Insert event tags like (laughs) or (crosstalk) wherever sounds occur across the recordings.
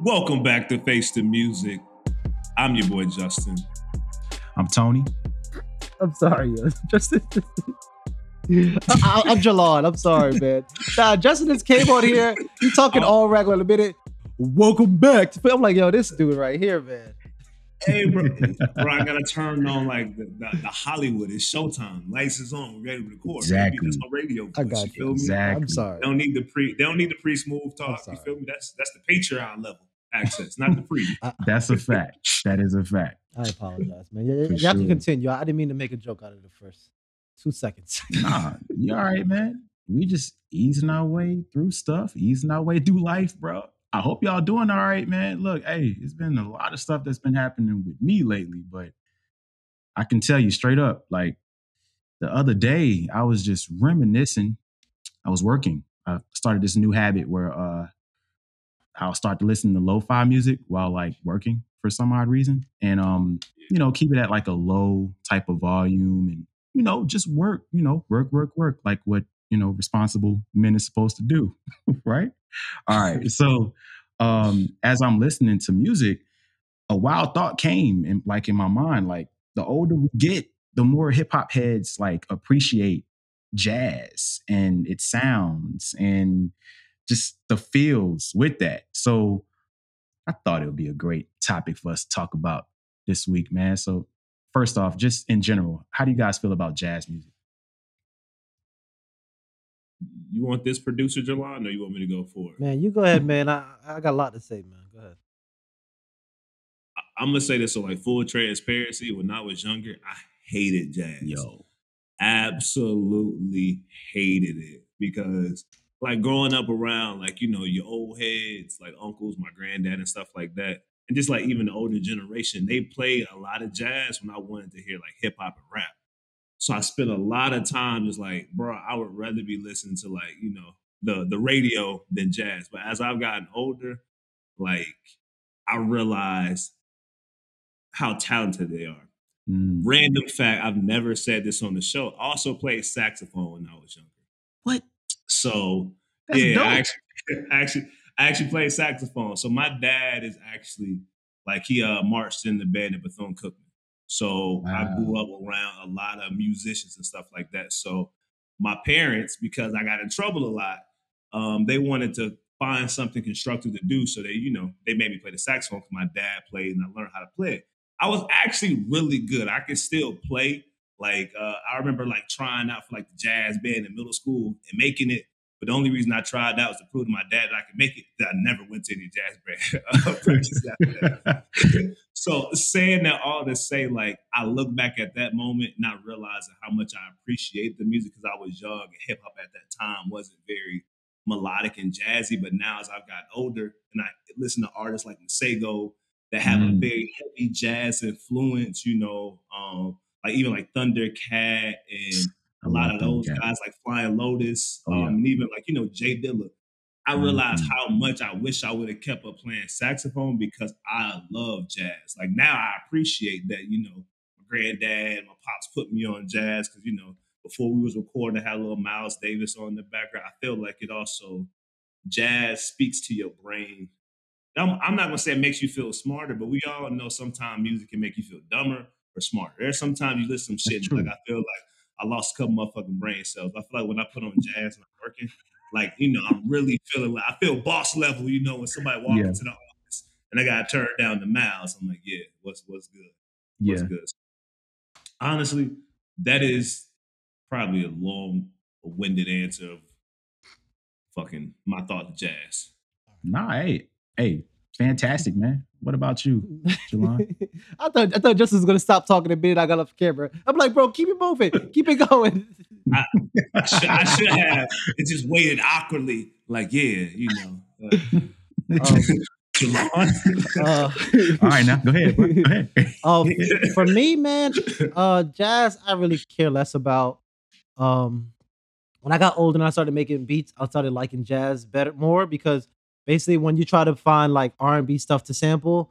Welcome back to Face the Music. I'm your boy Justin. I'm Tony. I'm sorry, yo. (laughs) Justin. (laughs) I, am Jelan. I'm sorry, man. Nah, Justin just came on here. He talking oh. all regular in a minute. Welcome back. To, I'm like, yo, this dude right here, man. Hey, bro, (laughs) bro, I gotta turn on like the, the, the Hollywood. It's showtime. Lights is on. We're ready to record. Exactly. That's my radio. Push, I got you. Feel me? Exactly. I'm sorry. They don't need the pre. They don't need the pre smooth talk. You feel me? That's that's the Patreon level access, not the pre. (laughs) that's a fact. That is a fact. I apologize, man. You, you sure. have to continue. I didn't mean to make a joke out of the first two seconds. (laughs) nah, you all right, man. We just easing our way through stuff, easing our way through life, bro. I hope y'all doing all right, man. Look, hey, it's been a lot of stuff that's been happening with me lately, but I can tell you straight up, like the other day, I was just reminiscing. I was working. I started this new habit where uh I'll start to listen to lo-fi music while like working for some odd reason. And um, you know, keep it at like a low type of volume and you know, just work, you know, work, work, work, like what, you know, responsible men is supposed to do. (laughs) right? (laughs) All right. So um, as I'm listening to music, a wild thought came in like in my mind, like the older we get, the more hip hop heads like appreciate jazz and its sounds and just the feels with that. So I thought it would be a great topic for us to talk about this week, man. So first off, just in general, how do you guys feel about jazz music? You want this producer, Jelan, or you want me to go for it? Man, you go ahead, man. I, I got a lot to say, man. Go ahead. I, am gonna say this so like full transparency. When I was younger, I hated jazz. Yo, absolutely hated it because like growing up around like you know your old heads, like uncles, my granddad, and stuff like that, and just like even the older generation, they played a lot of jazz when I wanted to hear like hip hop and rap. So I spent a lot of time just like, bro, I would rather be listening to like, you know, the the radio than jazz. But as I've gotten older, like I realized how talented they are. Mm. Random fact, I've never said this on the show. I also played saxophone when I was younger. What? So That's yeah, I actually, (laughs) actually I actually played saxophone. So my dad is actually like he uh marched in the band at Bethune Cookman. So wow. I grew up around a lot of musicians and stuff like that. So my parents, because I got in trouble a lot, um, they wanted to find something constructive to do. So they, you know, they made me play the saxophone because my dad played and I learned how to play it. I was actually really good. I could still play. Like uh, I remember like trying out for like the jazz band in middle school and making it but the only reason I tried that was to prove to my dad that I could make it. That I never went to any jazz band (laughs) practice after that. (laughs) so saying that all to say, like I look back at that moment, not realizing how much I appreciate the music because I was young and hip hop at that time wasn't very melodic and jazzy. But now as I've got older and I listen to artists like Masego that have mm. a very heavy jazz influence, you know, um, like even like Thundercat and a lot of those guys like Flying Lotus, um, and even like you know J Dilla. I realized mm-hmm. how much I wish I would have kept up playing saxophone because I love jazz. Like now I appreciate that, you know, my granddad, and my pops put me on jazz because, you know, before we was recording, I had a little Miles Davis on the background. I feel like it also, jazz speaks to your brain. I'm, I'm not to say it makes you feel smarter, but we all know sometimes music can make you feel dumber or smarter. There's sometimes you listen to shit like I feel like I lost a couple motherfucking brain cells. I feel like when I put on jazz and I'm working, like, you know, I'm really feeling like I feel boss level, you know, when somebody walks yeah. into the office and I gotta turn down the mouse. I'm like, yeah, what's what's good? What's yeah. good? Honestly, that is probably a long winded answer of fucking my thought of jazz. Nah, hey, hey, fantastic, man. What about you, Jelan? (laughs) I thought I thought Justin was gonna stop talking the minute I got off the camera. I'm like, bro, keep it moving, keep it going. (laughs) I, I, should, I, should, have. It just waited awkwardly, like, yeah, you know. Uh, (laughs) um, uh, All right, now go ahead. Go ahead. Uh, for me, man, uh, jazz I really care less about. Um, when I got older and I started making beats, I started liking jazz better more because basically when you try to find like R&B stuff to sample,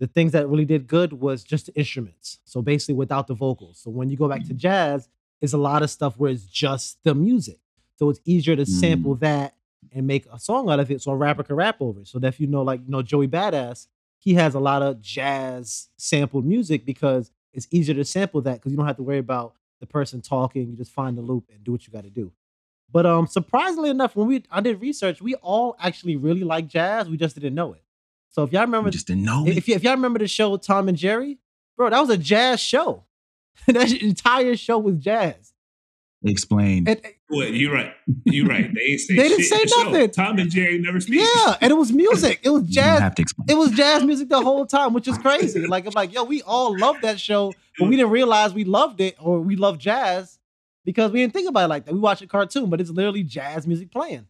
the things that really did good was just the instruments. So basically without the vocals. So when you go back to mm. jazz, it's a lot of stuff where it's just the music. So it's easier to sample mm. that and make a song out of it so a rapper can rap over it. So that if you know, like you know, Joey Badass, he has a lot of jazz sampled music because it's easier to sample that because you don't have to worry about the person talking. You just find the loop and do what you got to do. But um, surprisingly enough, when we I did research, we all actually really like jazz. We just didn't know it. So if y'all remember, we just didn't know. If, if y'all remember the show Tom and Jerry, bro, that was a jazz show. (laughs) that entire show was jazz. Explain. And, Wait, you're right. You're right. They ain't say (laughs) they didn't say nothing. Tom and Jerry never speak. Yeah, and it was music. It was (laughs) jazz. have to explain. It was jazz music the whole time, which is crazy. like I'm like, yo, we all love that show, but we didn't realize we loved it or we love jazz because we didn't think about it like that. We watch a cartoon, but it's literally jazz music playing.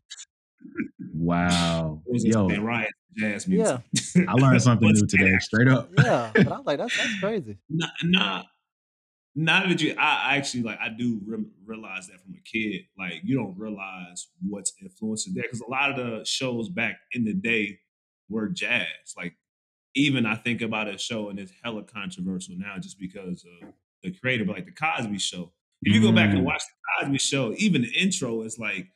Wow. Yo, Ryan, jazz music. Yeah. I learned (laughs) something new today, straight up. Yeah. But I was like, that's that's (laughs) crazy. Nah, nah. Not that you, I actually like, I do re- realize that from a kid. Like, you don't realize what's influencing there because a lot of the shows back in the day were jazz. Like, even I think about a show and it's hella controversial now just because of the creator, but like the Cosby Show. If you go back and mm. watch the Cosby Show, even the intro is like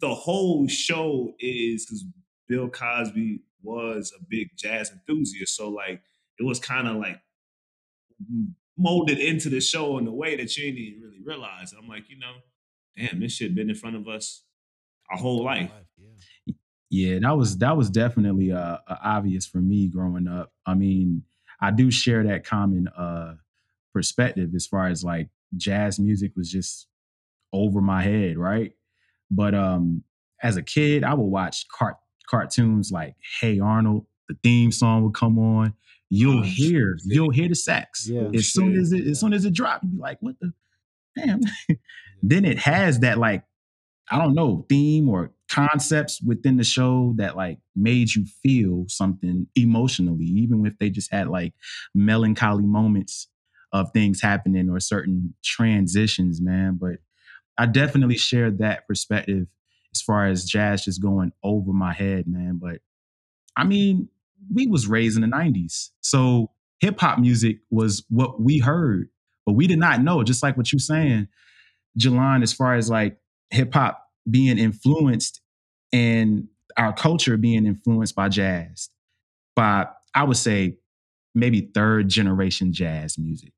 the whole show is because Bill Cosby was a big jazz enthusiast. So like it was kind of like molded into the show in a way that you didn't really realize. And I'm like, you know, damn, this shit been in front of us our whole life. Yeah. yeah, that was that was definitely uh, uh, obvious for me growing up. I mean, I do share that common uh, perspective as far as like jazz music was just over my head, right? But um, as a kid, I would watch cart- cartoons like Hey Arnold. The theme song would come on. You'll oh, hear, shit. you'll hear the sax. Yeah, as soon as it, as soon as it dropped, you'd be like, "What the damn?" then it has that like, I don't know, theme or concepts within the show that like made you feel something emotionally, even if they just had like melancholy moments of things happening or certain transitions, man. But I definitely share that perspective as far as jazz just going over my head, man. But I mean, we was raised in the 90s. So hip hop music was what we heard, but we did not know, just like what you're saying, Jelan, as far as like hip hop being influenced and our culture being influenced by jazz, by I would say maybe third generation jazz music,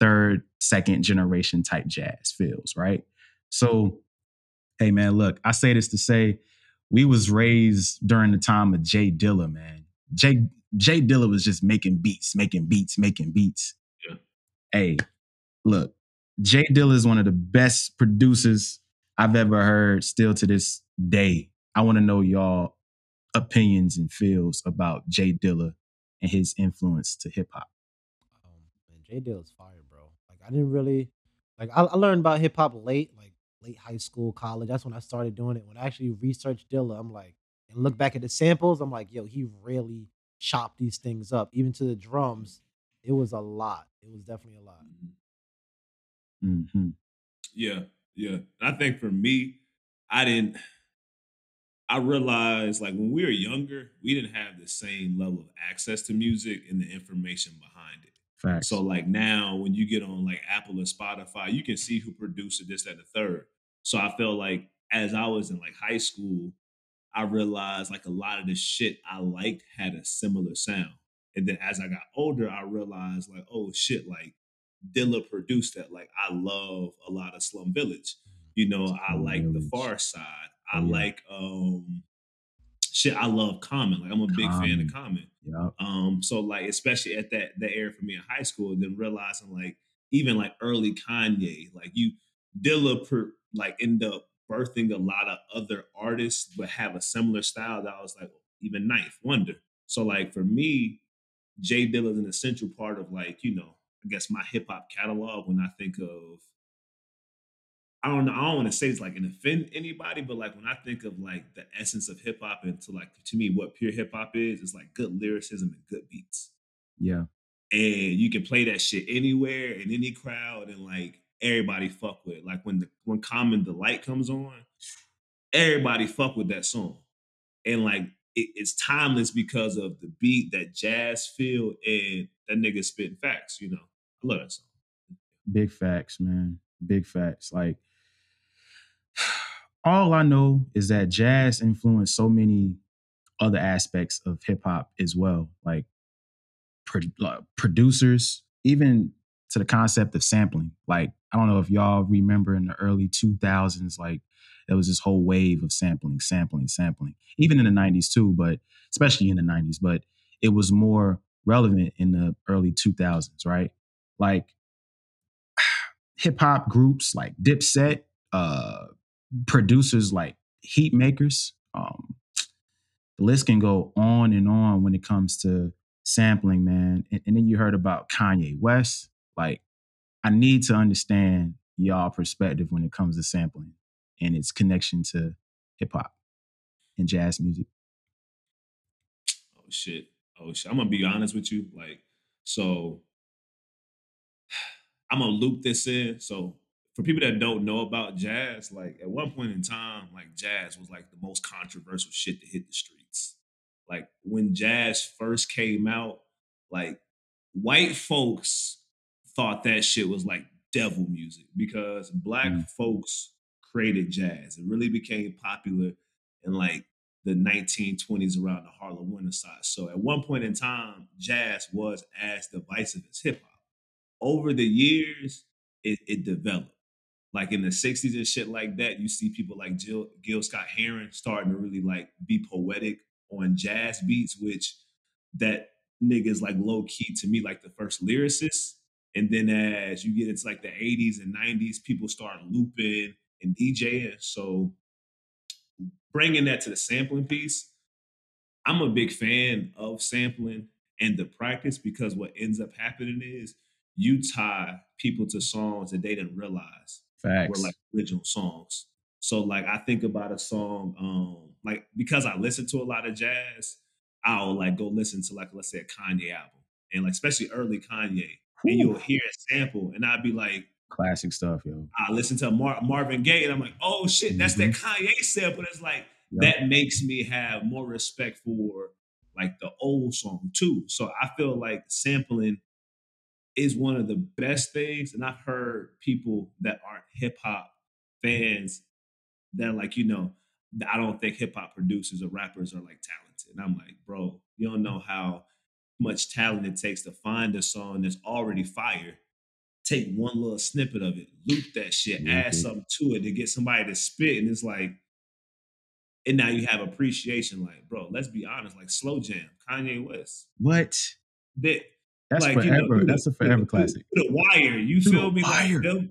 third, second generation type jazz feels, right? So, hey man, look, I say this to say we was raised during the time of J Dilla, man. Jay J Dilla was just making beats, making beats, making beats. Yeah. Hey, look, J Dilla is one of the best producers I've ever heard still to this day. I want to know y'all opinions and feels about J Dilla and his influence to hip hop. Um, man, J Dilla's fire, bro. Like I didn't really like I, I learned about hip hop late, like late high school, college. That's when I started doing it. When I actually researched Dilla, I'm like, and look back at the samples, I'm like, yo, he really chopped these things up. Even to the drums, it was a lot. It was definitely a lot. Mm-hmm. Yeah, yeah. I think for me, I didn't. I realized like when we were younger, we didn't have the same level of access to music and the information behind it. Facts. So like now, when you get on like Apple and Spotify, you can see who produced this, that, and the third. So I felt like as I was in like high school, I realized like a lot of the shit I liked had a similar sound. And then as I got older, I realized like, oh shit, like Dilla produced that. Like I love a lot of Slum Village. You know, Slum I like Village. the Side. I yeah. like um shit, I love Common. Like I'm a big fan of Common. Yep. Um, so like especially at that that era for me in high school, then realizing like even like early Kanye, like you Dilla per, like end up birthing a lot of other artists but have a similar style that I was like, even Ninth Wonder. So like for me, J Dilla is an essential part of like, you know, I guess my hip hop catalog when I think of I don't know, I don't want to say it's like an offend anybody, but like when I think of like the essence of hip hop and to like to me what pure hip hop is, is like good lyricism and good beats. Yeah. And you can play that shit anywhere in any crowd and like everybody fuck with. Like when the when Common The Light comes on, everybody fuck with that song. And like it, it's timeless because of the beat, that jazz feel, and that nigga spitting facts, you know. I love that song. Big facts, man. Big facts. Like all I know is that jazz influenced so many other aspects of hip hop as well, like, pro- producers, even to the concept of sampling. Like, I don't know if y'all remember in the early 2000s, like there was this whole wave of sampling, sampling, sampling, even in the 90s too, but especially in the 90s, but it was more relevant in the early 2000s, right? Like (sighs) hip hop groups like Dipset, uh, producers like Heatmakerz. Um, the list can go on and on when it comes to sampling, man. And, and then you heard about Kanye West. Like, I need to understand y'all perspective when it comes to sampling and its connection to hip hop and jazz music. Oh shit. Oh shit. I'm gonna be honest with you. Like, so (sighs) I'm gonna loop this in. So for people that don't know about jazz, like at one point in time, like jazz was like the most controversial shit to hit the streets. Like when jazz first came out, like white folks thought that shit was like devil music because black mm. folks created jazz. It really became popular in like the 1920s around the Harlem Renaissance. So at one point in time, jazz was as divisive as hip hop. Over the years, it, it, developed. Like in the 60s and shit like that, you see people like Jill, Gil Scott Heron starting to really like be poetic on jazz beats, which that nigga is like low key to me, like the first lyricist. And then as you get into like the 80s and 90s, people start looping and DJing. So bringing that to the sampling piece, I'm a big fan of sampling and the practice because what ends up happening is you tie people to songs that they didn't realize Facts. were like original songs. So like I think about a song, um, like because I listen to a lot of jazz, I'll like go listen to like let's say a Kanye album. And like especially early Kanye. Ooh. And you'll hear a sample and I'd be like, Classic stuff, yo. I listen to Mar- Marvin Gaye and I'm like, oh shit, mm-hmm. that's that mm-hmm. Kanye sample. It's like yep. that makes me have more respect for like the old song too. So I feel like sampling is one of the best things. And I've heard people that aren't hip hop fans that are like, you know, I don't think hip hop producers or rappers are like talented. And I'm like, bro, you don't know how much talent it takes to find a song that's already fire take one little snippet of it, loop that shit, mm-hmm. add something to it to get somebody to spit. And it's like, and now you have appreciation. Like, bro, let's be honest, like slow jam, Kanye West. What? That that's like, forever. You know, that's a forever the, classic. The wire, you through feel me? Wire. Like,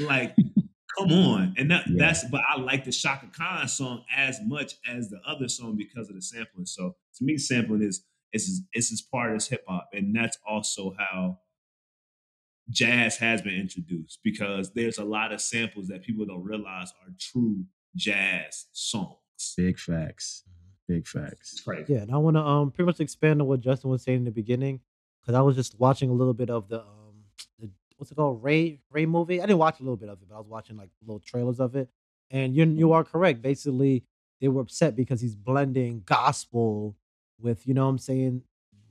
like (laughs) come on. And that yeah. that's but I like the Chaka Khan song as much as the other song because of the sampling. So to me, sampling is is is, is part of hip hop. And that's also how jazz has been introduced because there's a lot of samples that people don't realize are true jazz songs. Big facts. Big facts. Right. Yeah, and I want to um pretty much expand on what Justin was saying in the beginning because I was just watching a little bit of the um the what's it called Ray Ray movie. I didn't watch a little bit of it, but I was watching like little trailers of it. And you you are correct. Basically, they were upset because he's blending gospel with you know what I'm saying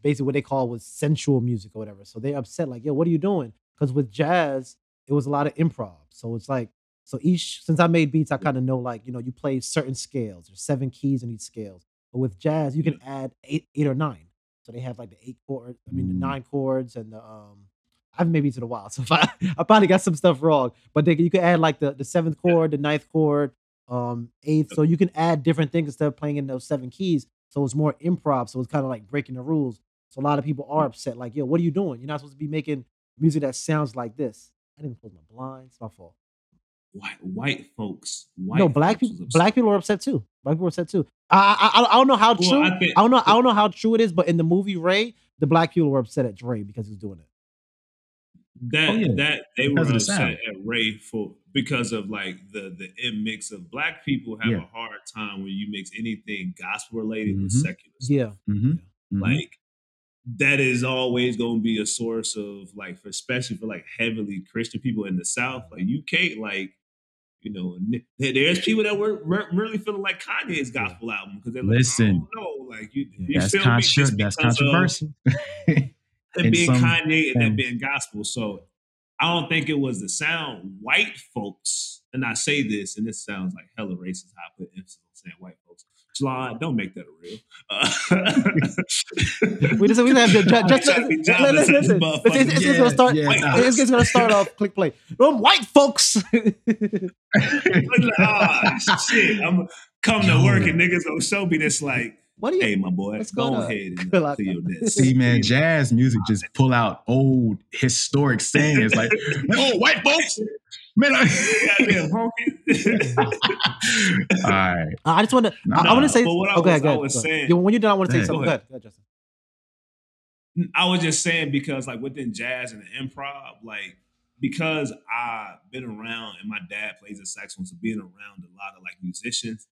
basically what they call was sensual music or whatever. So they're upset like, yo, what are you doing? Because with jazz, it was a lot of improv. So it's like, so each since I made beats, I kind of know like, you know, you play certain scales. There's seven keys in each scales. But with jazz, you can add eight, eight or nine. So they have like the eight chord, I mean the mm. nine chords and the um I haven't made beats in a while, (laughs) so I, I probably got some stuff wrong. But they, you can add like the, the seventh chord, the ninth chord, um, eighth. So you can add different things instead of playing in those seven keys. So it's more improv. So it's kind of like breaking the rules. So a lot of people are upset, like, yo, what are you doing? You're not supposed to be making music that sounds like this. I didn't close my blinds. It's my fault. White white folks. White no, black people. Black people are upset too. Black people are upset too. I I, I don't know how well, true. I, think, I, don't know. I don't know how true it is. But in the movie Ray, the black people were upset at Dre because he was doing it. That oh, yeah. that they because were upset at Ray for because of like the the mix of black people have yeah. a hard time when you mix anything gospel related mm-hmm. with secular. Stuff. Yeah. Mm-hmm. mm-hmm. Like that is always going to be a source of like, for, especially for like heavily Christian people in the South. Like you can't like, you know, there's people that were really feeling like Kanye's gospel album because they're like, listen, no, like you, you that's, contro- that's controversial. (laughs) and being Kanye and that being gospel. So I don't think it was the sound. White folks and I say this, and this sounds like hella racist. How I put emphasis on saying white folks. July, don't make that a real. Uh, (laughs) we just we have to (laughs) just, just, listen, listen, listen. It's, it's, it's gonna start. Yeah, it's, it's, gonna start off. Click play. Them white folks. (laughs) ah, shit! I'm come to work and niggas gonna show me this like what do you? Hey, my boy, let's go ahead and uh, your desk. See, man, jazz music just pull out old historic sayings like, "Oh, white folks." Man, I, All right. (laughs) I just want to. I, I want to say. What okay, I oh, was, I was saying. When you're done, I want to say something. Go ahead. Go ahead, Justin. I was just saying because, like, within jazz and improv, like, because I've been around and my dad plays a saxophone, so being around a lot of like musicians,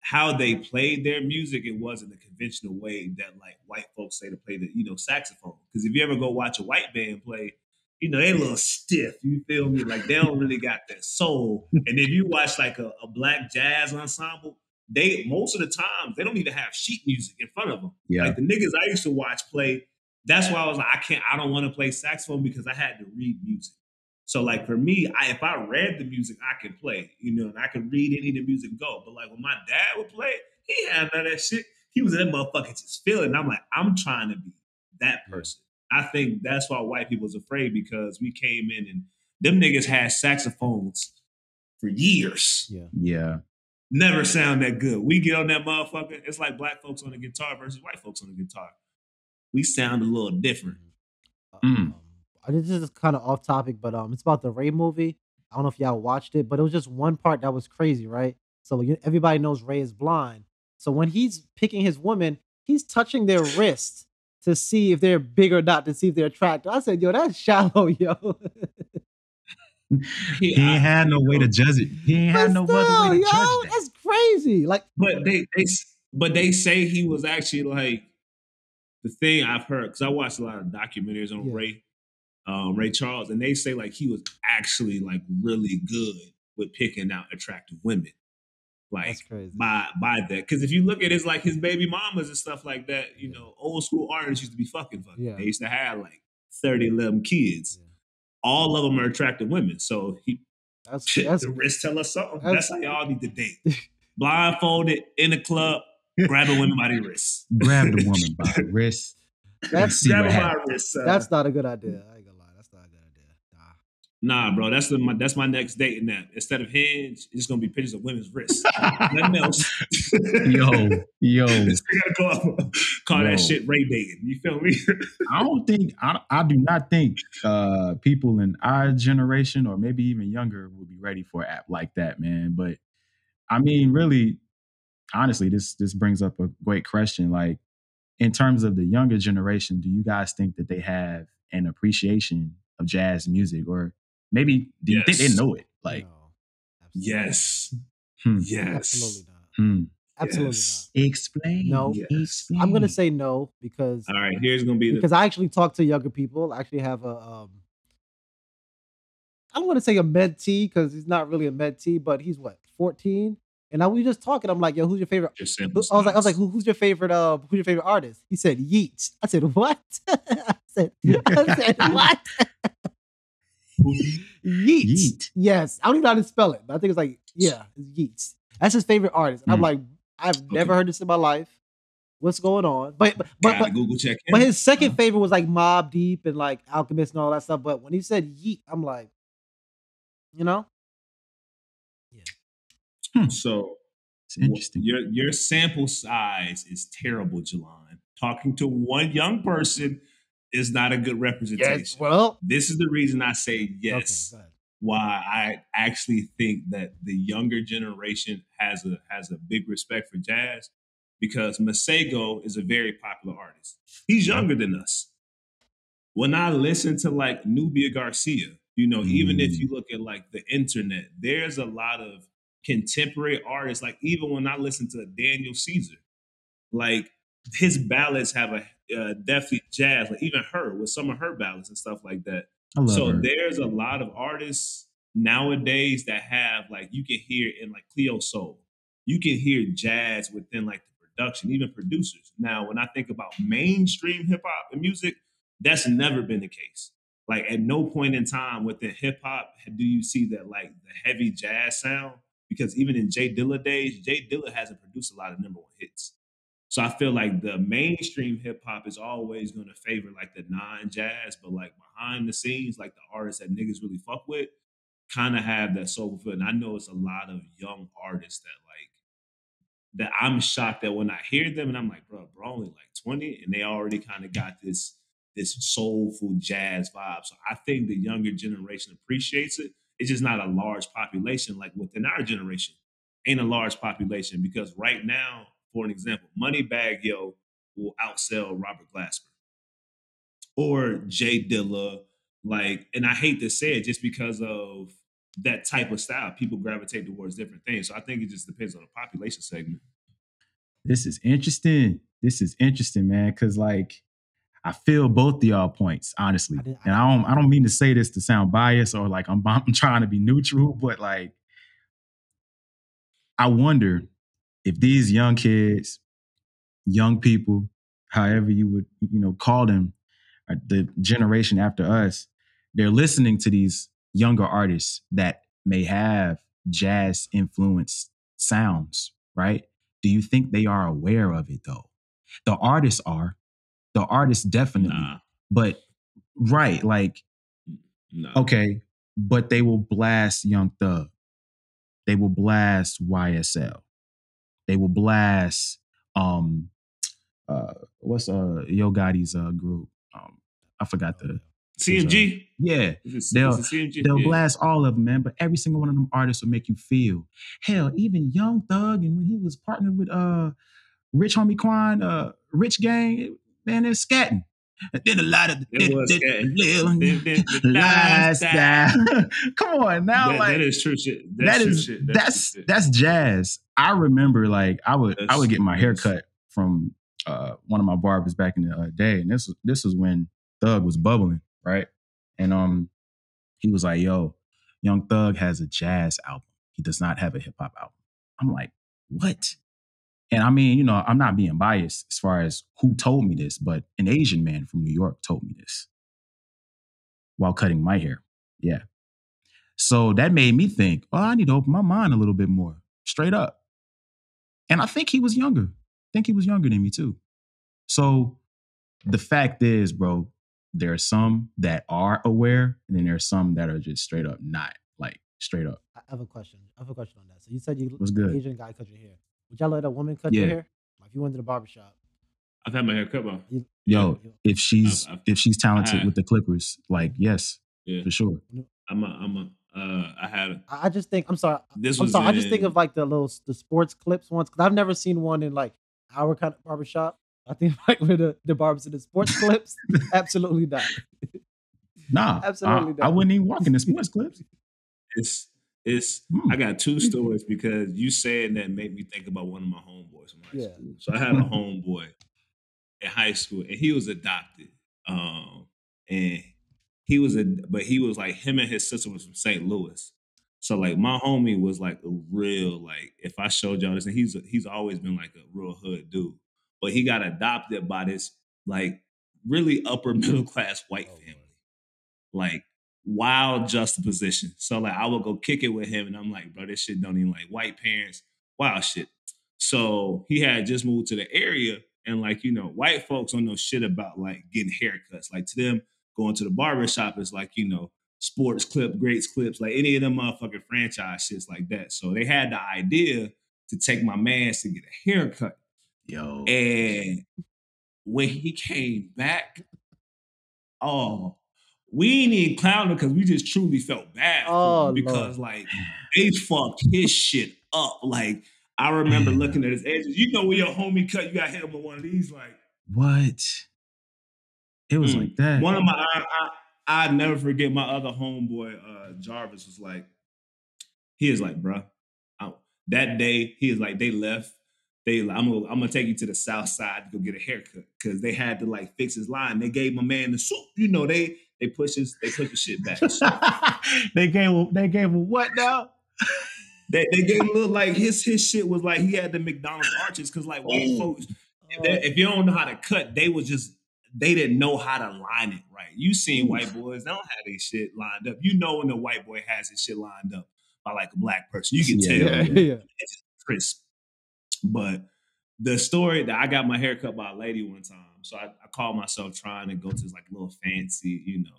how they played their music, it wasn't the conventional way that like white folks say to play the you know saxophone. Because if you ever go watch a white band play, you know they a little stiff. You feel me? Like they don't really got that soul. and if you watch like a, a, black jazz ensemble, they most of the time they don't even have sheet music in front of them. Yeah. Like the niggas I used to watch play. That's why I was like, I can't. I don't want to play saxophone because I had to read music. So like for me, I, if I read the music, I could play, you know, and I could read any of the music go. But like when my dad would play, he had none of that shit. He was in that motherfucker just feeling. I'm like, I'm trying to be that person. I think that's why white people people's afraid because we came in and them niggas had saxophones for years. Yeah. Yeah. Never sound that good. We get on that motherfucker. It's like black folks on the guitar versus white folks on the guitar. We sound a little different. Mm. Um, this is kind of off topic, but um, it's about the Ray movie. I don't know if y'all watched it, but it was just one part that was crazy, right? So everybody knows Ray is blind. So when he's picking his woman, he's touching their wrists to see if they're big or not, to see if they're attractive. I said, yo, that's shallow, (laughs) yo. he, ain't had no way to judge it. He ain't had no still, other way to yo, judge that. That's crazy. Like, but they, they, but they say he was actually like the thing I've heard because I watched a lot of documentaries on yeah. Ray um, Ray Charles, and they say like he was actually like really good with picking out attractive women. Like by by that, because if you look at his like his baby mamas and stuff like that, you know, old school artists used to be fucking fucking. Yeah. They used to have like 30, 11 kids. Yeah. All of them are attractive women. So he that's, shit, that's the wrist tell us something. That's, that's how y'all need to date. (laughs) Blindfolded in the club, grabbing women by the wrist. Grab the woman by the (laughs) wrist. That's, grab by wrist, uh, that's not a good idea. Nah, bro, that's the my, that's my next dating app. Instead of Hinge, it's gonna be pictures of women's wrists. (laughs) Nothing else. yo, (laughs) yo, (laughs) call, call yo. that shit Ray dating. You feel me? I don't think I, I do not think uh, people in our generation or maybe even younger will be ready for an app like that, man. But I mean, really, honestly, this this brings up a great question. Like, in terms of the younger generation, do you guys think that they have an appreciation of jazz music or Maybe do you yes. think they know it? Like, no, yes, hmm. yes, absolutely not. Hmm. Absolutely yes. not. Explain. No, yes. Explain. I'm gonna say no because. All right, here's gonna be because the... I actually talk to younger people. I actually have a. Um, I don't want to say a mentee because he's not really a mentee, but he's what 14. And now we just talking. I'm like, yo, who's your favorite? I was like, I was like, Who, who's your favorite? Uh, who's your favorite artist? He said Yeats. I said, what? (laughs) I said, (laughs) I said, (laughs) what? Yeat. Yeat. Yes. I don't even know how to spell it, but I think it's like, yeah, it's Yeats. That's his favorite artist. Mm. I'm like, I've okay. never heard this in my life. What's going on? But but but, but Google check. But his second uh-huh. favorite was like Mobb Deep and like Alchemist and all that stuff. But when he said Yeat, I'm like, you know, yeah. Hmm. So it's interesting. Your your sample size is terrible, Jelan. Talking to one young person is not a good representation. Yes, well, this is the reason I say yes. Okay, why I actually think that the younger generation has a has a big respect for jazz because Masego is a very popular artist. He's younger than us. When I listen to like Nubia Garcia, you know, mm. even if mm. you look at like the internet, there's a lot of contemporary artists. Like even when I listen to Daniel Caesar, like his ballads have a uh, definitely jazz, like even her with some of her ballads and stuff like that. So her. there's a lot of artists nowadays that have like you can hear in like Cleo Sol, you can hear jazz within like the production, even producers. Now, when I think about mainstream hip hop and music, that's never been the case. like at no point in time within hip hop do you see that like the heavy jazz sound. Because even in J Dilla days, J Dilla hasn't produced a lot of number one hits. So I feel like the mainstream hip hop is always going to favor like the non jazz, but like behind the scenes, like the artists that niggas really fuck with, kind of have that soulful feel. And I know it's a lot of young artists that like that I'm shocked that when I hear them and I'm like, bro, bro, only like 20, and they already kind of got this this soulful jazz vibe. So I think the younger generation appreciates it. It's just not a large population like within our generation. Ain't a large population because right now, for an example, Moneybagg Yo will outsell Robert Glasper or J Dilla. Like, and I hate to say it just because of that type of style. People gravitate towards different things. So I think it just depends on the population segment. This is interesting. This is interesting, man. Cause like I feel both the y'all points, honestly. I and I don't I don't mean to say this to sound biased or like I'm (laughs) I'm trying to be neutral, but like I wonder if these young kids, young people, however you would, you know, call them, uh, the generation after us, they're listening to these younger artists that may have jazz influenced sounds, right? Do you think they are aware of it though? The artists are. The artists definitely. Nah. But right, like no. okay, but they will blast Young Thug. They will blast YSL. They will blast um uh what's uh Yo Gotti's uh group? Um I forgot the CMG. Uh, yeah, they'll CMG? they'll yeah. blast all of them, man. But every single one of them artists will make you feel. Hell, even Young Thug, and when he was partnered with uh Rich Homie Quan, uh Rich Gang, man, they're scatting. And then a lot of the (laughs) lifestyle. (laughs) Come on now, that, like that is true shit. That's that is shit. That's that's, shit. that's jazz. I remember like I would that's, I would get my hair cut from uh, one of my barbers back in the uh, day, and this was this was when Thug was bubbling right? And um, he was like, "Yo, Young Thug has a jazz album. He does not have a hip hop album." I'm like, "What?" And I mean, you know, I'm not being biased as far as who told me this, but an Asian man from New York told me this while cutting my hair. Yeah. So that made me think, oh, I need to open my mind a little bit more, straight up. And I think he was younger. I think he was younger than me too. So the fact is, bro, there are some that are aware, and then there are some that are just straight up not, like straight up. I have a question. I have a question on that. So you said you was good. Asian guy cut your hair. Would y'all let a woman cut yeah. your hair? Like if you went to the barbershop. I've had my hair cut by. Yo, if she's I've, I've, if she's talented with the clippers, like yes, yeah. for sure. I'm a I'm a uh, I had. I just think I'm sorry. This I'm sorry. In, I just think of like the little the sports clips ones because I've never seen one in like our kind of barbershop. I think (laughs) like with the, the barbers in the sports clips, (laughs) absolutely not. Nah, (laughs) absolutely I, not. I wouldn't even walk in the sports clips. It's it's. Hmm. I got two stories because you saying that made me think about one of my homeboys from high yeah. school. So I had a homeboy in high school, and he was adopted. Um, and he was a, but he was like him and his sister was from St. Louis. So like my homie was like a real like if I showed y'all this, and he's he's always been like a real hood dude but he got adopted by this like really upper (laughs) middle class white oh, family. Like wild juxtaposition. So like I would go kick it with him and I'm like, bro, this shit don't even like white parents. Wow shit. So he had just moved to the area and like, you know, white folks don't know shit about like getting haircuts. Like to them, going to the barber shop is like, you know, sports clip, greats clips, like any of them motherfucking franchise shits like that. So they had the idea to take my man to get a haircut. Yo. And when he came back, oh, we ain't even clown because we just truly felt bad oh, because Lord. like they fucked his shit up. Like I remember Man. looking at his edges. You know when your homie cut, you got hit with one of these. Like what? It was mm. like that. One of my I, I I never forget my other homeboy uh Jarvis was like, he is like, bruh, I, that day he is like they left they I'm gonna I'm gonna take you to the south side to go get a haircut because they had to like fix his line. They gave my man the suit. You know they they push his they push the shit back. (laughs) So. they gave him they gave him what now? they they gave him a little like his his shit was like he had the McDonald's arches because like white oh. folks if, oh. they, if, you don't know how to cut they was just they didn't know how to line it right. You seen white boys, they don't have their shit lined up. You know when the white boy has his shit lined up by like a black person. You can yeah, tell. Yeah, yeah. It's crisp. But the story that I got my hair cut by a lady one time. So I, I called myself trying to go to this like little fancy, you know,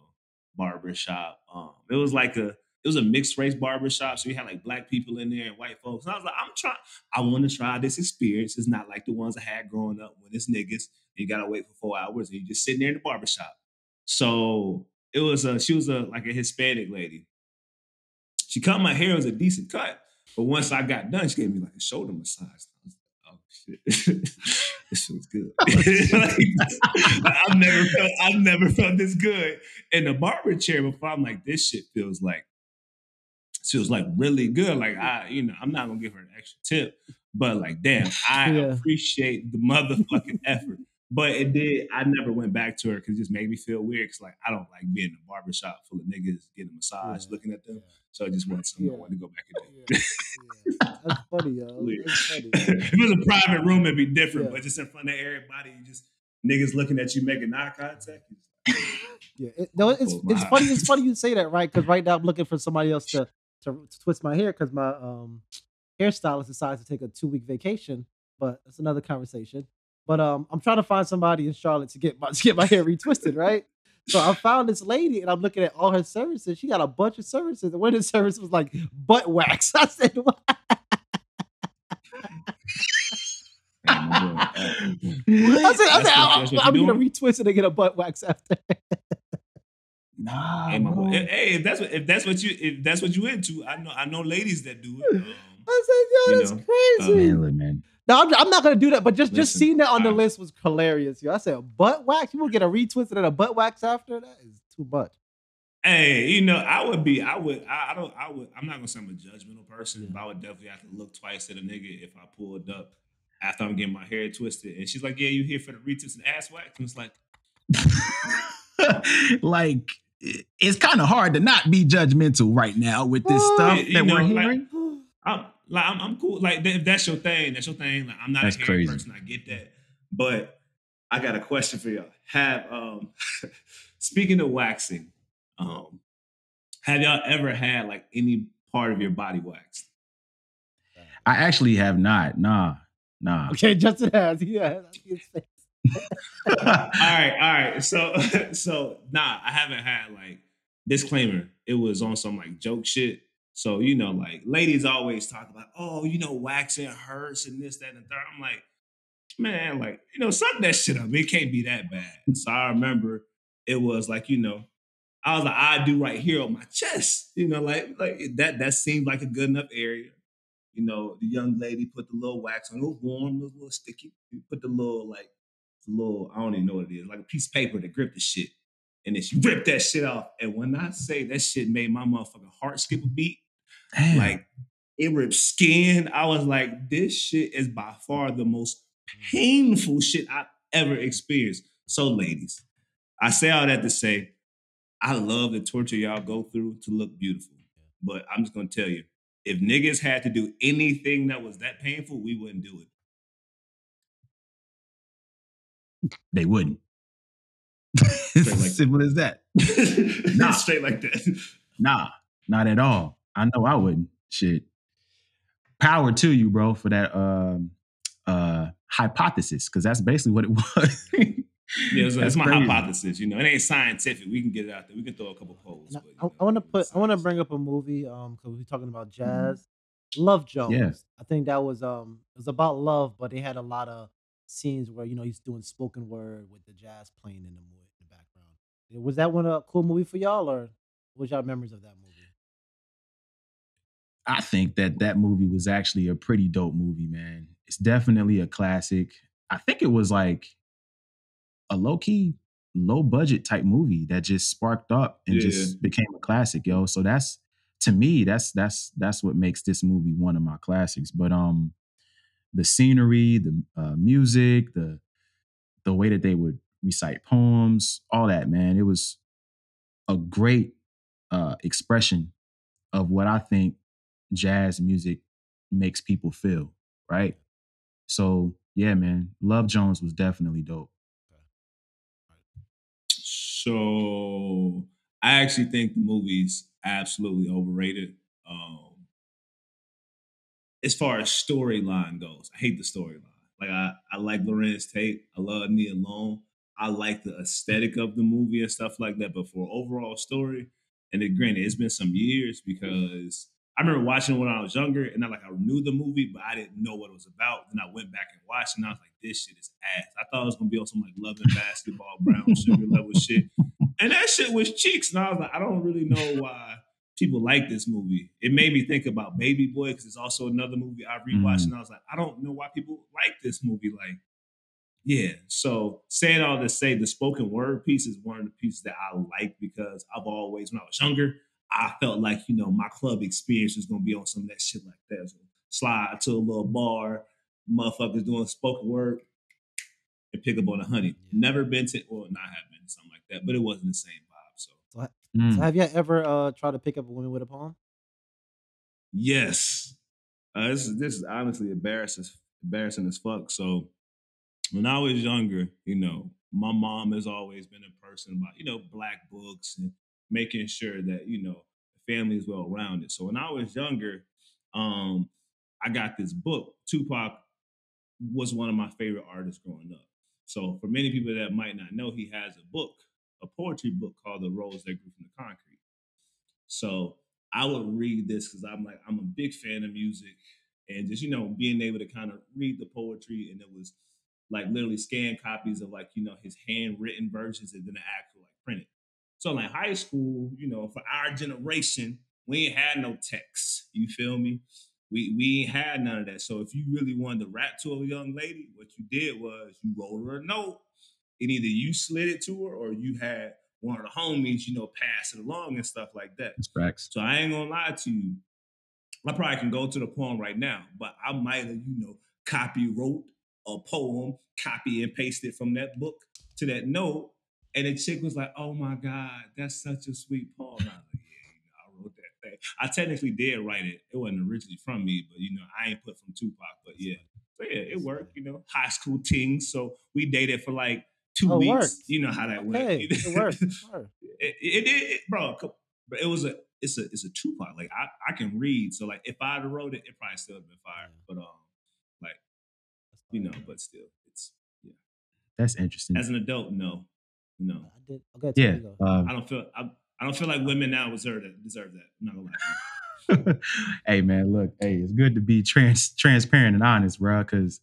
barber shop. Um, it was like a it was a mixed race barber shop, so you had like black people in there and white folks. And I was like, I'm trying, I want to try this experience. It's not like the ones I had growing up when it's niggas you gotta wait for four hours and you just sitting there in the barber shop. So it was a she was a like a Hispanic lady. She cut my hair, it was a decent cut. But once I got done, she gave me like a shoulder massage Oh shit. (laughs) this feels good. (laughs) like, I've never felt I've never felt this good in the barber chair before. I'm like, this shit feels like feels like really good. Like I, you know, I'm not gonna give her an extra tip, but like, damn, I yeah. appreciate the motherfucking effort. But it did. I never went back to her because it just made me feel weird. Cause like I don't like being in a barbershop full of niggas getting a massage, yeah. looking at them. So I just want someone yeah. To go back and do. Yeah. That's funny, yo. (laughs) That's funny. (laughs) if it was a private room, it'd be different. But just in front of everybody, you just niggas looking at you making eye contact. (laughs) yeah, it, no, it's it's funny. It's funny you say that, right? Because right now I'm looking for somebody else to to, to twist my hair because my um hairstylist decides to take a two week vacation. But that's another conversation. But um, I'm trying to find somebody in Charlotte to get my to get my hair retwisted, right? So I found this lady and I'm looking at all her services. She got a bunch of services. And one of the services was like butt wax. (laughs) I said, what? I said, I said, I'm, I'm gonna retwist it and get a butt wax after. nah, hey, hey, if that's what if that's what you if that's what you into, I know I know ladies that do it. Um, I said, yo, that's know, crazy. Um, man, man. No, I'm, I'm, not gonna do that. But just Listen, just seeing that on the list was hilarious. Yo, I said butt wax. You will get a retwist and a butt wax after that is too much. Hey, you know, I would be, I would, I, I don't, I would, I'm not gonna say I'm a judgmental person, yeah. but I would definitely have to look twice at a nigga if I pulled up after I'm getting my hair twisted. And she's like, "Yeah, you here for the retwist and ass wax?" And it's like, (laughs) like it's kind of hard to not be judgmental right now with this stuff that know, we're hearing. Like, (gasps) I'm, like I'm, I'm cool. Like if that's your thing, that's your thing. Like I'm not that's a crazy person. I get that. But I got a question for y'all. Have um (laughs) speaking of waxing, um, have y'all ever had like any part of your body waxed? I actually have not. Nah, nah. (laughs) Okay, Justin has. Yeah. (laughs) all right, all right. So, so nah, I haven't had like disclaimer. It was on some like joke shit. So, you know, like ladies always talk about, oh, you know, waxing hurts and this, that, and the third. I'm like, man, like, you know, suck that shit up. It can't be that bad. So I remember it was like, you know, I was like, I do right here on my chest. You know, like like that that seemed like a good enough area. You know, the young lady put the little wax on. It was warm, it was a little sticky. You put the little like the little, I don't even know what it is, like a piece of paper to grip the shit. And then she ripped that shit off. And when I say that shit made my motherfucking heart skip a beat, Damn. Like it ripped skin. I was like, this shit is by far the most painful shit I've ever experienced. So, ladies, I say all that to say, I love the torture y'all go through to look beautiful. But I'm just gonna tell you, if niggas had to do anything that was that painful, we wouldn't do it. They wouldn't. like (laughs) Simple as that. (laughs) nah. Straight like that. Nah, not at all. I know I wouldn't. Shit. Power to you, bro, for that um, uh, hypothesis, because that's basically what it (laughs) was. yeah, so that's, my crazy. hypothesis. You know, it ain't scientific. We can get it out there. We can throw a couple polls. But, I, I want to put. I want to bring up a movie. Um, because we're talking about mm-hmm. jazz. Mm-hmm. Love Jones. Yeah. I think that was um, it was about love, but they had a lot of scenes where you know he's doing spoken word with the jazz playing in the in the background. Was that one a cool movie for y'all, or what y'all memories of that movie? I think that that movie was actually a pretty dope movie, man. It's definitely a classic. I think it was like a low key, low budget type movie that just sparked up and yeah. just became a classic, yo. So that's to me, that's that's that's what makes this movie one of my classics. But um, the scenery, the uh, music, the the way that they would recite poems, all that, man, it was a great uh, expression of what I think jazz music makes people feel, right? So yeah, man, Love Jones was definitely dope. So I actually think the movie's absolutely overrated. Um, as far as storyline goes, I hate the storyline. Like I, I like Larenz Tate. I love Nia Long. I like the aesthetic of the movie and stuff like that. But for overall story, and it, granted, it's been some years because I remember watching it when I was younger, and I like I knew the movie, but I didn't know what it was about. Then I went back and watched, it, and I was like, "This shit is ass." I thought it was gonna be on some like Love and Basketball, (laughs) Brown Sugar level shit, and that shit was cheeks. And I was like, I don't really know (laughs) why people like this movie. It made me think about Baby Boy because it's also another movie I rewatched, mm. and I was like, I don't know why people like this movie. Like, yeah. So saying all this, say the spoken word piece is one of the pieces that I like because I've always, when I was younger, I felt like, you know, my club experience was gonna be on some of that shit like that. So slide to a little bar, motherfuckers doing spoken word and pick up on a honey. Never been to, well, not have been to something like that, but it wasn't the same vibe. So, so, mm. so have you ever uh, tried to pick up a woman with a poem? Yes. Uh, this is this is honestly embarrassing, embarrassing as fuck. So when I was younger, you know, my mom has always been a person about you know black books and making sure that you know the family is well rounded. So when I was younger, um, I got this book. Tupac was one of my favorite artists growing up. So for many people that might not know, he has a book, a poetry book called "The Rose That Grew from the Concrete." So I would read this because I'm like I'm a big fan of music, and just you know being able to kind of read the poetry, and it was like literally scan copies of like you know his handwritten versions and then the actual like printed. So like high school, you know, for our generation, we ain't had no text. You feel me? We we ain't had none of that. So if you really wanted to rap to a young lady, what you did was you wrote her a note, and either you slid it to her or you had one of the homies, you know, pass it along and stuff like that. That's facts. So I ain't gonna lie to you. I probably can go to the poem right now, but I might have, you know, copy wrote a poem, copy and paste it from that book to that note, and the chick was like, "Oh my god, that's such a sweet poem." I was like, "Yeah, I wrote that thing. I technically did write it. It wasn't originally from me, but you know, I ain't put from Tupac. But yeah, so yeah, it worked. You know, high school things. So we dated for like two oh, weeks. Worked. You know how that okay. went. it (laughs) worked. it, it did, bro. But it was a it's a it's a Tupac. Like I I can read. So like if I'd wrote it, it probably still have been fire. But um, like you know, but still, it's yeah. That's interesting. As an adult, no. No, I did. Okay, yeah, um, I don't feel. I, I don't feel like women now deserve that. Deserve that. I'm not gonna lie. (laughs) hey man, look, hey, it's good to be trans transparent and honest, bro. Because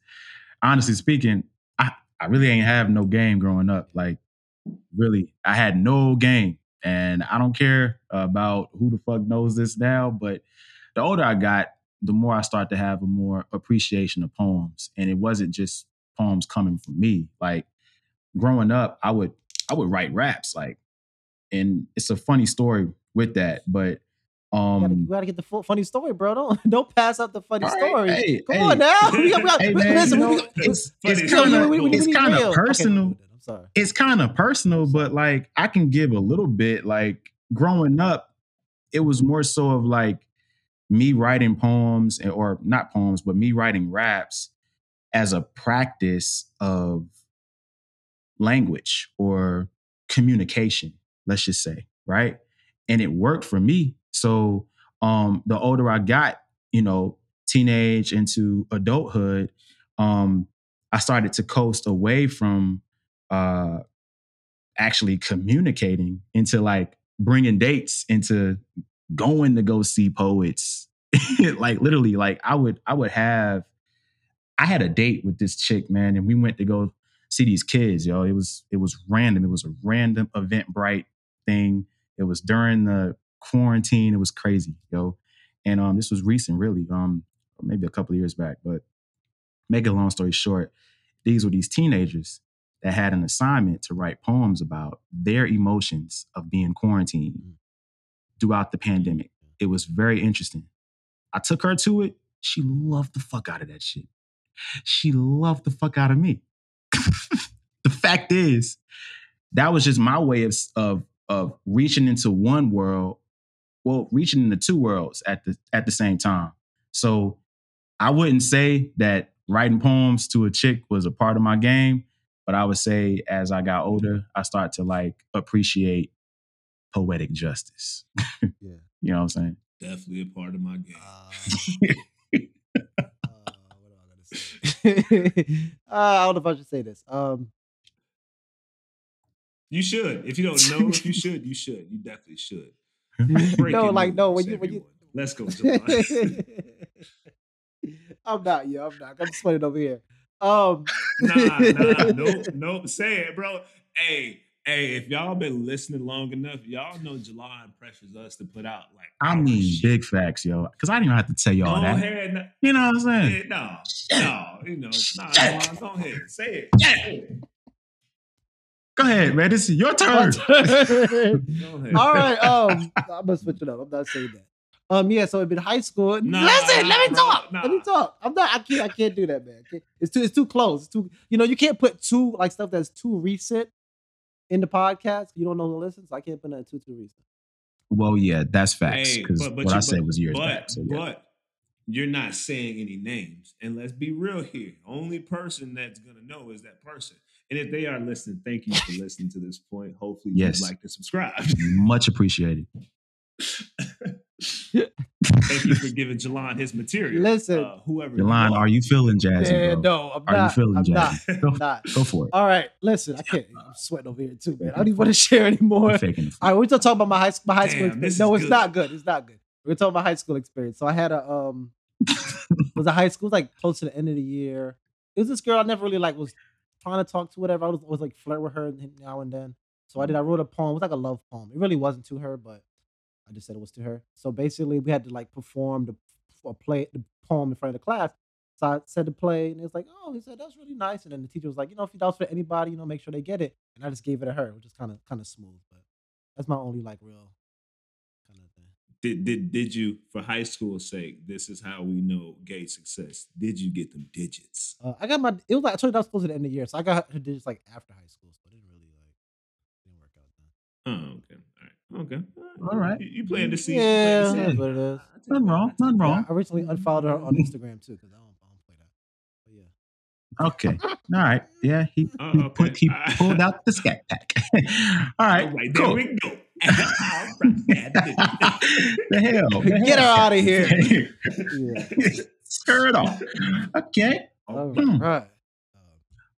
honestly speaking, I I really ain't have no game growing up. Like, really, I had no game, and I don't care about who the fuck knows this now. But the older I got, the more I start to have a more appreciation of poems, and it wasn't just poems coming from me. Like growing up, I would I would write raps like, and it's a funny story with that, but. Um, you gotta, you gotta get the full funny story, bro. Don't (laughs) don't pass out the funny right, story. Hey, Come hey. on now. (laughs) hey, man, listen, you know, it's it's kind of it's kind of personal. Okay, I'm sorry. It's kind of personal, but like I can give a little bit. Like growing up, it was more so of like me writing poems or not poems, but me writing raps as a practice of language or communication, let's just say, right? And it worked for me. So um the older I got, you know, teenage into adulthood, um, I started to coast away from uh actually communicating into like bringing dates into going to go see poets (laughs) like literally like i would i would have i had a date with this chick man and we went to go see these kids, yo. It was it was random. It was a random Eventbrite thing. It was during the quarantine. It was crazy, yo. And um, this was recent, really, um, maybe a couple of years back. But make a long story short, these were these teenagers that had an assignment to write poems about their emotions of being quarantined mm. throughout the pandemic. It was very interesting. I took her to it. She loved the fuck out of that shit. She loved the fuck out of me. (laughs) the fact is, that was just my way of, of of reaching into one world, well, reaching into two worlds at the at the same time. So I wouldn't say that writing poems to a chick was a part of my game, But I would say as I got older, I start to like appreciate poetic justice. (laughs) yeah. You know what I'm saying? Definitely a part of my game. Uh, what (laughs) am I (laughs) I don't know if I should say this. Um, you should. If you don't know if you should, you should. You definitely should. (laughs) no, like no, when you when you let's go. (laughs) I'm not, yo. I'm not. I'm it over here. Um, nah, nah, nope, nope. Say it, bro. Hey, hey, if y'all been listening long enough, y'all know Jelan pressures us to put out like. I mean, shit. big facts, yo. Because I didn't even have to tell y'all that. Ahead, you know what I'm saying? no, no, you know, nah, Jelan, go ahead, say it. Say it. Go ahead, man. This is your turn. (laughs) All right. Um, I'm gonna switch it up. I'm not saying that. Um, yeah, so in high school. Nah, listen, let me talk. Nah. Let me talk. I'm not. I can't. I can't do that, man. It's too. It's too close. It's too. You know, you can't put too like stuff that's too recent in the podcast. You don't know who listens. I can't put that too too recent. Well, yeah, that's facts. Because hey, what you, I said was years but, back. So yeah. But you're not saying any names, and let's be real here. Only person that's gonna know is that person. And if they are listening, thank you for listening to this point. Hopefully, yes. you like to subscribe. Much appreciated. (laughs) (laughs) Thank you for giving Jelan his material. Listen, uh, whoever. Jelan, are you feeling jazzy? Man, no, I'm are not. you feeling I'm jazzy? Not, go, not. go for it. All right, listen, I can't. I'm sweating over here too, man. I don't even want to share anymore. All right, we're still talking about my high my high Damn, school experience. No, it's good. not good. It's not good. We're talking about high school experience. So I had a um, (laughs) was a high school, was like close to the end of the year. It was this girl I never really like was trying to talk to, whatever. I was, was like flirt with her now and then. So I did. I wrote a poem. It was like a love poem. It really wasn't to her, but I just said it was to her. So basically, we had to like perform the or play the poem in front of the class. So I said to play, and it was like, oh, he said that's really nice. And then the teacher was like, you know, if you was for anybody, you know, make sure they get it. And I just gave it to her, which is kind of kind of smooth. But that's my only like real kind of thing. Did did did you, for high school's sake, this is how we know gay success? Did you get them digits? Uh, I got my. It was like I told you that was close to the end of the year, so I got her digits like after high school, so it didn't really like didn't work out then. Oh, okay. Okay. All right. You, you playing to see? Yeah, that's what it is. Nothing wrong. Nothing wrong. I recently unfollowed her on Instagram too because I don't, I don't play that. But yeah. Okay. All right. Yeah. He, oh, he, okay. put, he (laughs) pulled out the scat pack. (laughs) All right. All right. Cool. There we go. (laughs) the hell. The Get hell. her out of here. yeah. Skirt off. Okay. Hmm. All right.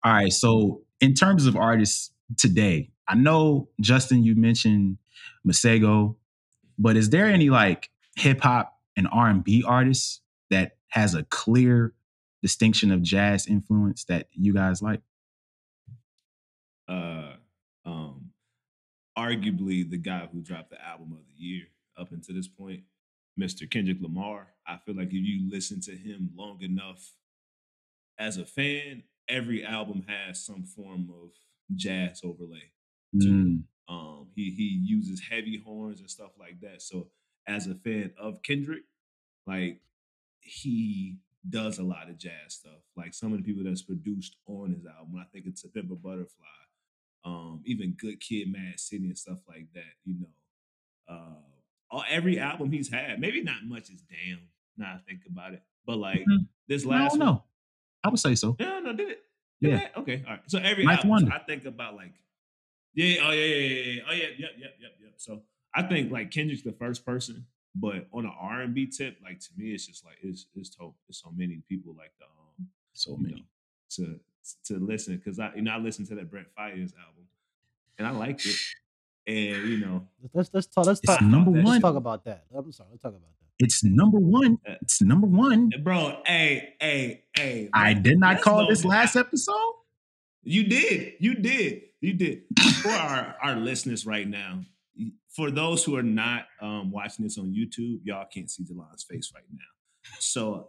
All right. So, in terms of artists today, I know Justin, you mentioned Masego, but is there any like hip hop and R and B artists that has a clear distinction of jazz influence that you guys like? Uh, um, arguably the guy who dropped the album of the year up until this point, Mr. Kendrick Lamar. I feel like if you listen to him long enough as a fan, every album has some form of jazz overlay. Mm. Um, he he uses heavy horns and stuff like that. So as a fan of Kendrick, like he does a lot of jazz stuff. Like some of the people that's produced on his album, I think it's a Pimp a Butterfly, um, even Good Kid, Mad City, and stuff like that. You know, uh, all, every album he's had, maybe not much is damn. Now I think about it, but like mm-hmm. this last, no, no, I would say so. Yeah, no, did it? Did yeah. That? Okay. All right. So every album, so I think about like yeah. Oh yeah. Yeah. Yeah. Oh yeah. Yep. Yep. Yep. Yep. So I think like Kendrick's the first person, but on an R and B tip, like to me, it's just like it's it's tough. There's so many people like the um so many know, to to listen because I you know I listened to that Brent Faiyaz album and I liked it. And you know, let's let's talk. Let's talk. Number one. Let's talk about that. I'm sorry. Let's talk about that. It's number one. It's number one, bro. Hey, hey, hey. I did not call this last episode. You did. You did. You did. For our, our listeners right now, for those who are not um, watching this on YouTube, y'all can't see Jelan's face right now. So,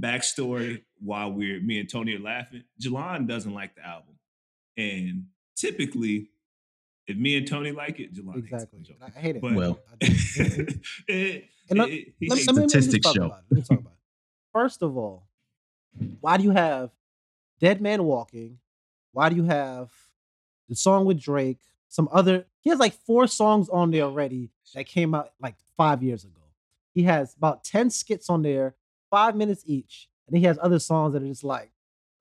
backstory while we're me and Tony are laughing, Jelan doesn't like the album. And typically, if me and Tony like it, Jelan exactly. hates it. I hate it. (laughs) Well, (laughs) it, it, let, it, let, let, me, let, me talk about. Let me talk about it. First of all, why do you have Dead Man Walking? Why do you have the song with Drake, some other. He has like four songs on there already that came out like five years ago. He has about 10 skits on there, five minutes each. And he has other songs that are just like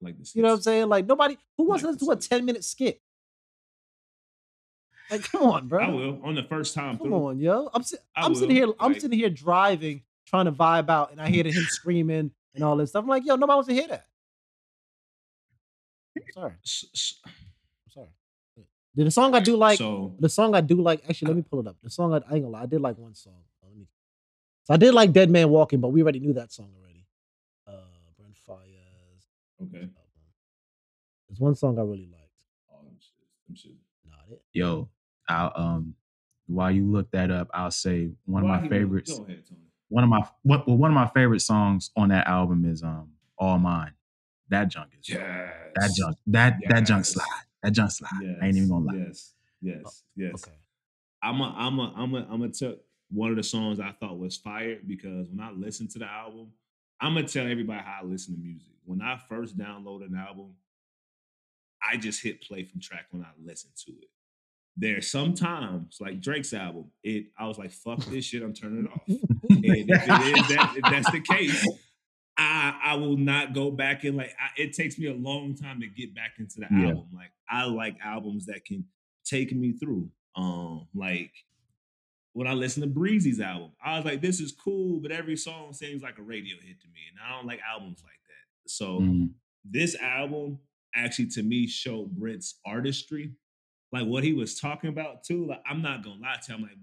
Like You know what I'm saying? Like nobody who wants like to listen to a 10 minute skit. Like, come on, bro. I will on the first time. Come through. on, yo. I'm, si- I'm sitting here. I'm like, sitting here driving, trying to vibe out, and I hear him screaming and all this stuff. I'm like, yo, nobody wants to hear that. (laughs) Sorry. The song I do like, so, the song I do like. Actually, let me pull it up. The song I, I ain't gonna lie, I did like one song. Oh, let me. So I did like Dead Man Walking, but we already knew that song already. Uh, Brent Faiyaz. Okay. There's one song I really liked. Oh, them shit. Them shit. Not it. Yo, I'll um while you look that up, I'll say one of Why my favorites. Go ahead, Tony. One of my what well, one of my favorite songs on that album is um All Mine. That junk is Yes. that junk that that junk slide. That junk slide. Yes. I ain't even gonna lie. Yes. Oh, yes. Yes. Okay. I'm a, I'm a, I'm a, I'm gonna tell one of the songs I thought was fire because when I listened to the album, I'm gonna tell everybody how I listen to music. When I first download an album, I just hit play from track when I listen to it. There are sometimes, like Drake's album, it I was like, "Fuck this shit, I'm turning it off." (laughs) and if, it is that, if that's the case, I I will not go back and like. I, it takes me a long time to get back into the Yeah. album. Like I like albums that can take me through. Um, like when I listened to Breezy's album, I was like, "This is cool," but every song seems like a radio hit to me, and I don't like albums like that. So Mhm. this album actually to me showed Brent's artistry, like what he was talking about too. Like I'm not gonna lie to you, I'm like,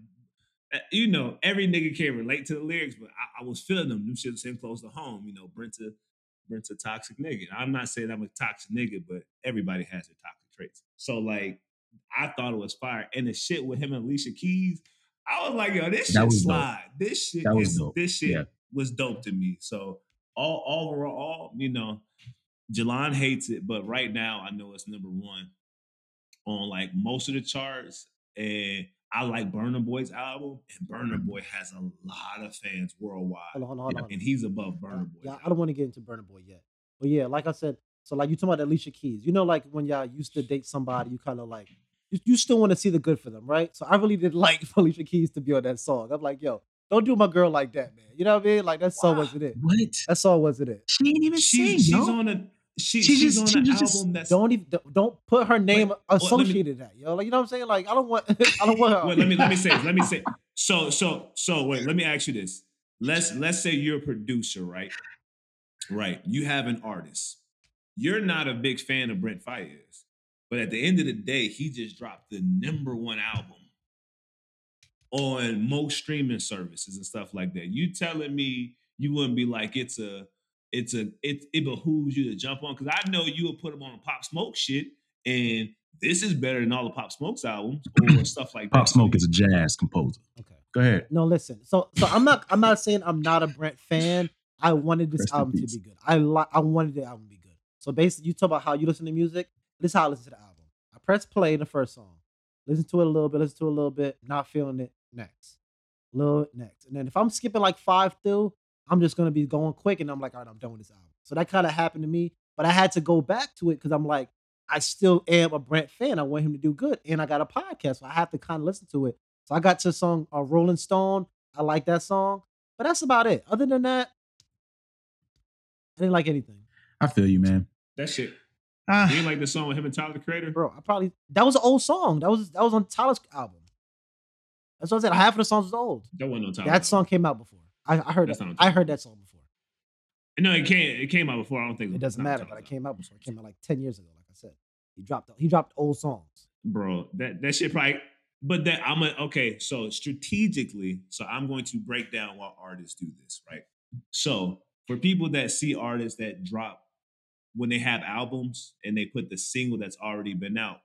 Uh, you know, every nigga can relate to the lyrics, but I, I was feeling them. Them shit was hitting close to home. You know, Brent's a Brent's a toxic nigga. I'm not saying I'm a toxic nigga, but everybody has their toxic traits. So like, I thought it was fire, and the shit with him and Alicia Keys, I was like, yo, this That shit was dope. slide. This shit That is dope. this shit Yeah. was dope to me. So all overall, you know, Jelan hates it, but right now I know it's number one on like most of the charts. And I like Burna Boy's album, and Burna mm-hmm. Boy has a lot of fans worldwide, Hold on, hold on, hold on. and he's above Burna Boy. yeah, I don't want to get into Burna Boy yet. But yeah, like I said, so like you talking about Alicia Keys. You know, like when y'all used to date somebody, you kind of like you, you still want to see the good for them, right? So I really did (laughs) like Alicia Keys to be on that song. I'm like, yo, don't do my girl like that, man. You know what I mean? Like that song wasn't it. What? That song wasn't it. She ain't even She, sing, she's yo. on a she, She she's just- on she an just- album that's Don't even don't- put her name me- associated that, yo. Like you know what I'm saying? Like I don't want (laughs) I don't want her. Wait, let me let me say this. Let me say (laughs) so so so wait, let me ask you this. Let's let's say you're a producer, right? Right. You have an artist. You're not a big fan of Brent Faiyaz, but at the end of the day, he just dropped the number one album on most streaming services and stuff like that. You telling me you wouldn't be like it's a it's a it it behooves you to jump on because I know you will put them on a Pop Smoke shit, and this is better than all the Pop Smoke's albums or (clears throat) stuff like that. Pop Smoke is a jazz composer. Okay. Go ahead. No, listen. So so I'm not I'm not saying I'm not a Brent fan. I wanted this Rest album to be good. I like I wanted the album to be good. So basically you talk about how you listen to music. This is how I listen to the album. I press play in the first song. Listen to it a little bit, listen to it a little bit, not feeling it. Next. A little next. And then if I'm skipping like five through, I'm just gonna be going quick and I'm like, all right, I'm done with this album. So that kind of happened to me. But I had to go back to it because I'm like, I still am a Brent fan. I want him to do good. And I got a podcast, so I have to kind of listen to it. So I got to the song uh, Rolling Stone. I like that song. But that's about it. Other than that, I didn't like anything. I feel you, man. That shit. Ah, You ain't like the song with him and Tyler the Creator? Bro, I probably that was an old song. That was that was on Tyler's album. That's what I said. Half of the songs was old. That wasn't no Tyler. That song came out before. I, I heard That's that. I heard that song before. No, it came. It came out before. I don't think It doesn't matter, but it came out before. It came out like 10 years ago, like I said. He dropped he dropped old songs. bro. That that shit probably. But that I'm a, okay. So strategically, so I'm going to break down why artists do this, right? So for people that see artists that drop when they have albums and they put the single that's already been out,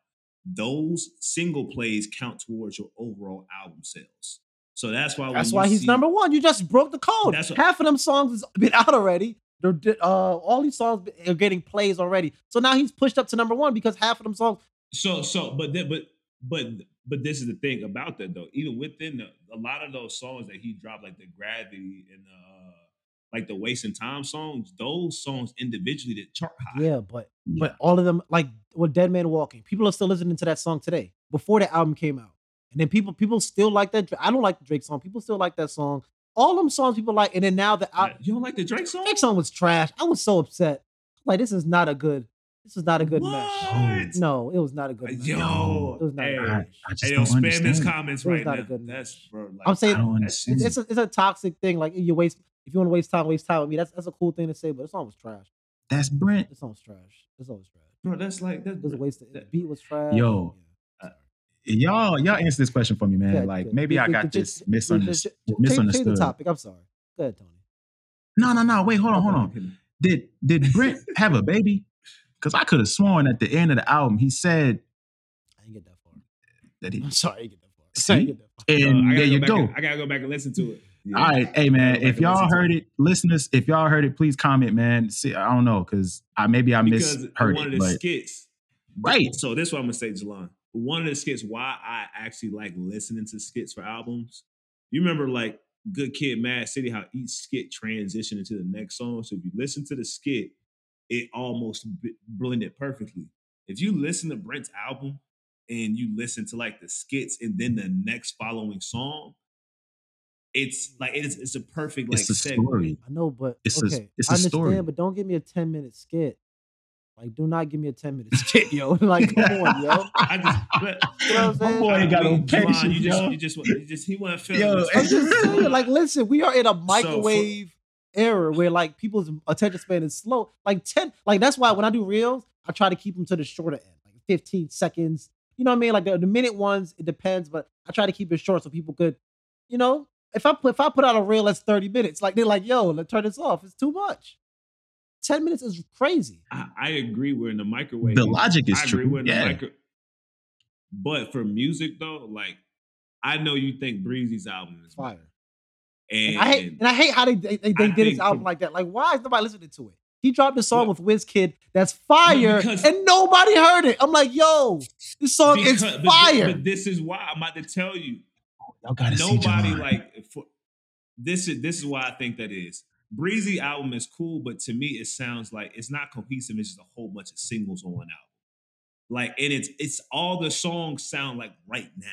those single plays count towards your overall album sales. So that's why. That's why he's see- number one. You just broke the code. That's what- Half of them songs has been out already. They're uh, all these songs are getting plays already. So now he's pushed up to number one because half of them songs. So so but then but but but this is the thing about that though. Even within the, a lot of those songs that he dropped, like the gravity and the uh like the wasting time songs, those songs individually that chart high. Yeah, but yeah. but all of them like with Dead Man Walking, people are still listening to that song today before the album came out. And then people people still like that. I don't like the Drake song. People still like that song. All them songs people like. And then now that Yeah, al- You don't like the Drake song? Drake song was trash. I was so upset. Like this is not a good. This is not a good What? mesh. No, it was not a good mesh. Yo, it was not hey, a good I. I just Hey, yo, don't spam his understand. comments It was right not a now. good That's bro. Like, I'm saying it's, it's, a, it's a toxic thing. Like you waste if you want to waste time, waste time with me. That's that's a cool thing to say, but the song was trash. That's Brent. The song was trash. The song was trash. bro, that's like that's It was a waste. Of, the beat was trash. Yo, Yeah. Y'all, y'all answer this question for me, man. Good, like good. maybe You- I got could this just- you misunderstood. just- change- Change misunderstood. the topic. I'm sorry. Go ahead, Tony. No, no, no. Wait, hold on, hold on. Did did Brent have a baby? Because I could have sworn at the end of the album he said I didn't get that far. that he. I'm sorry. I didn't get that far. See? I didn't get that far. And Uh, I gotta there you go. and- I gotta go back and listen to it. Yeah. All right, hey man, if y'all heard it, listeners, if y'all heard it, please comment, man. See, I don't know, cause I maybe I because misheard one it, of the but skits. right, So this is what I'm gonna say, Jelan. One of the skits why I actually like listening to skits for albums. You remember like Good Kid, Mad City, how each skit transitioned into the next song. So if you listen to the skit, it almost b- blended perfectly. If you listen to Brent's album and you listen to like the skits and then the next following song, it's like it's it's a perfect like it's a segue. story. I know, but It's a- okay. it's I a understand, story. but don't give me a 10 minute skit. Like, do not give me a 10 minute skit, yo. (laughs) like, come on, yo. (laughs) I just, but, You know what I'm saying? boy ain't got no Javon, patience, you just, yo. you just, you just, he wasn't feeling Yo, this. I'm just saying, like, listen, we are in a microwave for- era where like people's attention span is slow. Like 10, like that's why when I do reels, I try to keep them to the shorter end, like 15 seconds. You know what I mean? Like the, the minute ones, it depends, but I try to keep it short so people could, you know, if I put if I put out a reel that's 30 minutes, like they're like, yo, let's turn this off. It's too much. 10 minutes is crazy. I, I agree. We're in the microwave. The logic is I agree. true. We're in Yeah. the micro. But for music though, like I know you think Breezy's album is Fire. and, And I hate and I hate how they they, they, they did his album from- like that. Like, why is nobody listening to it? He dropped a song What? with WizKid that's fire, because- and nobody heard it. I'm like, yo, this song is because- but thi- fire. But, this is why I'm about to tell you. Y'all gotta Nobody Javon. like for, this is this is why I think that is. Breezy album is cool, but to me it sounds like it's not cohesive. It's just a whole bunch of singles on one album. Like and it's it's all the songs sound like right now.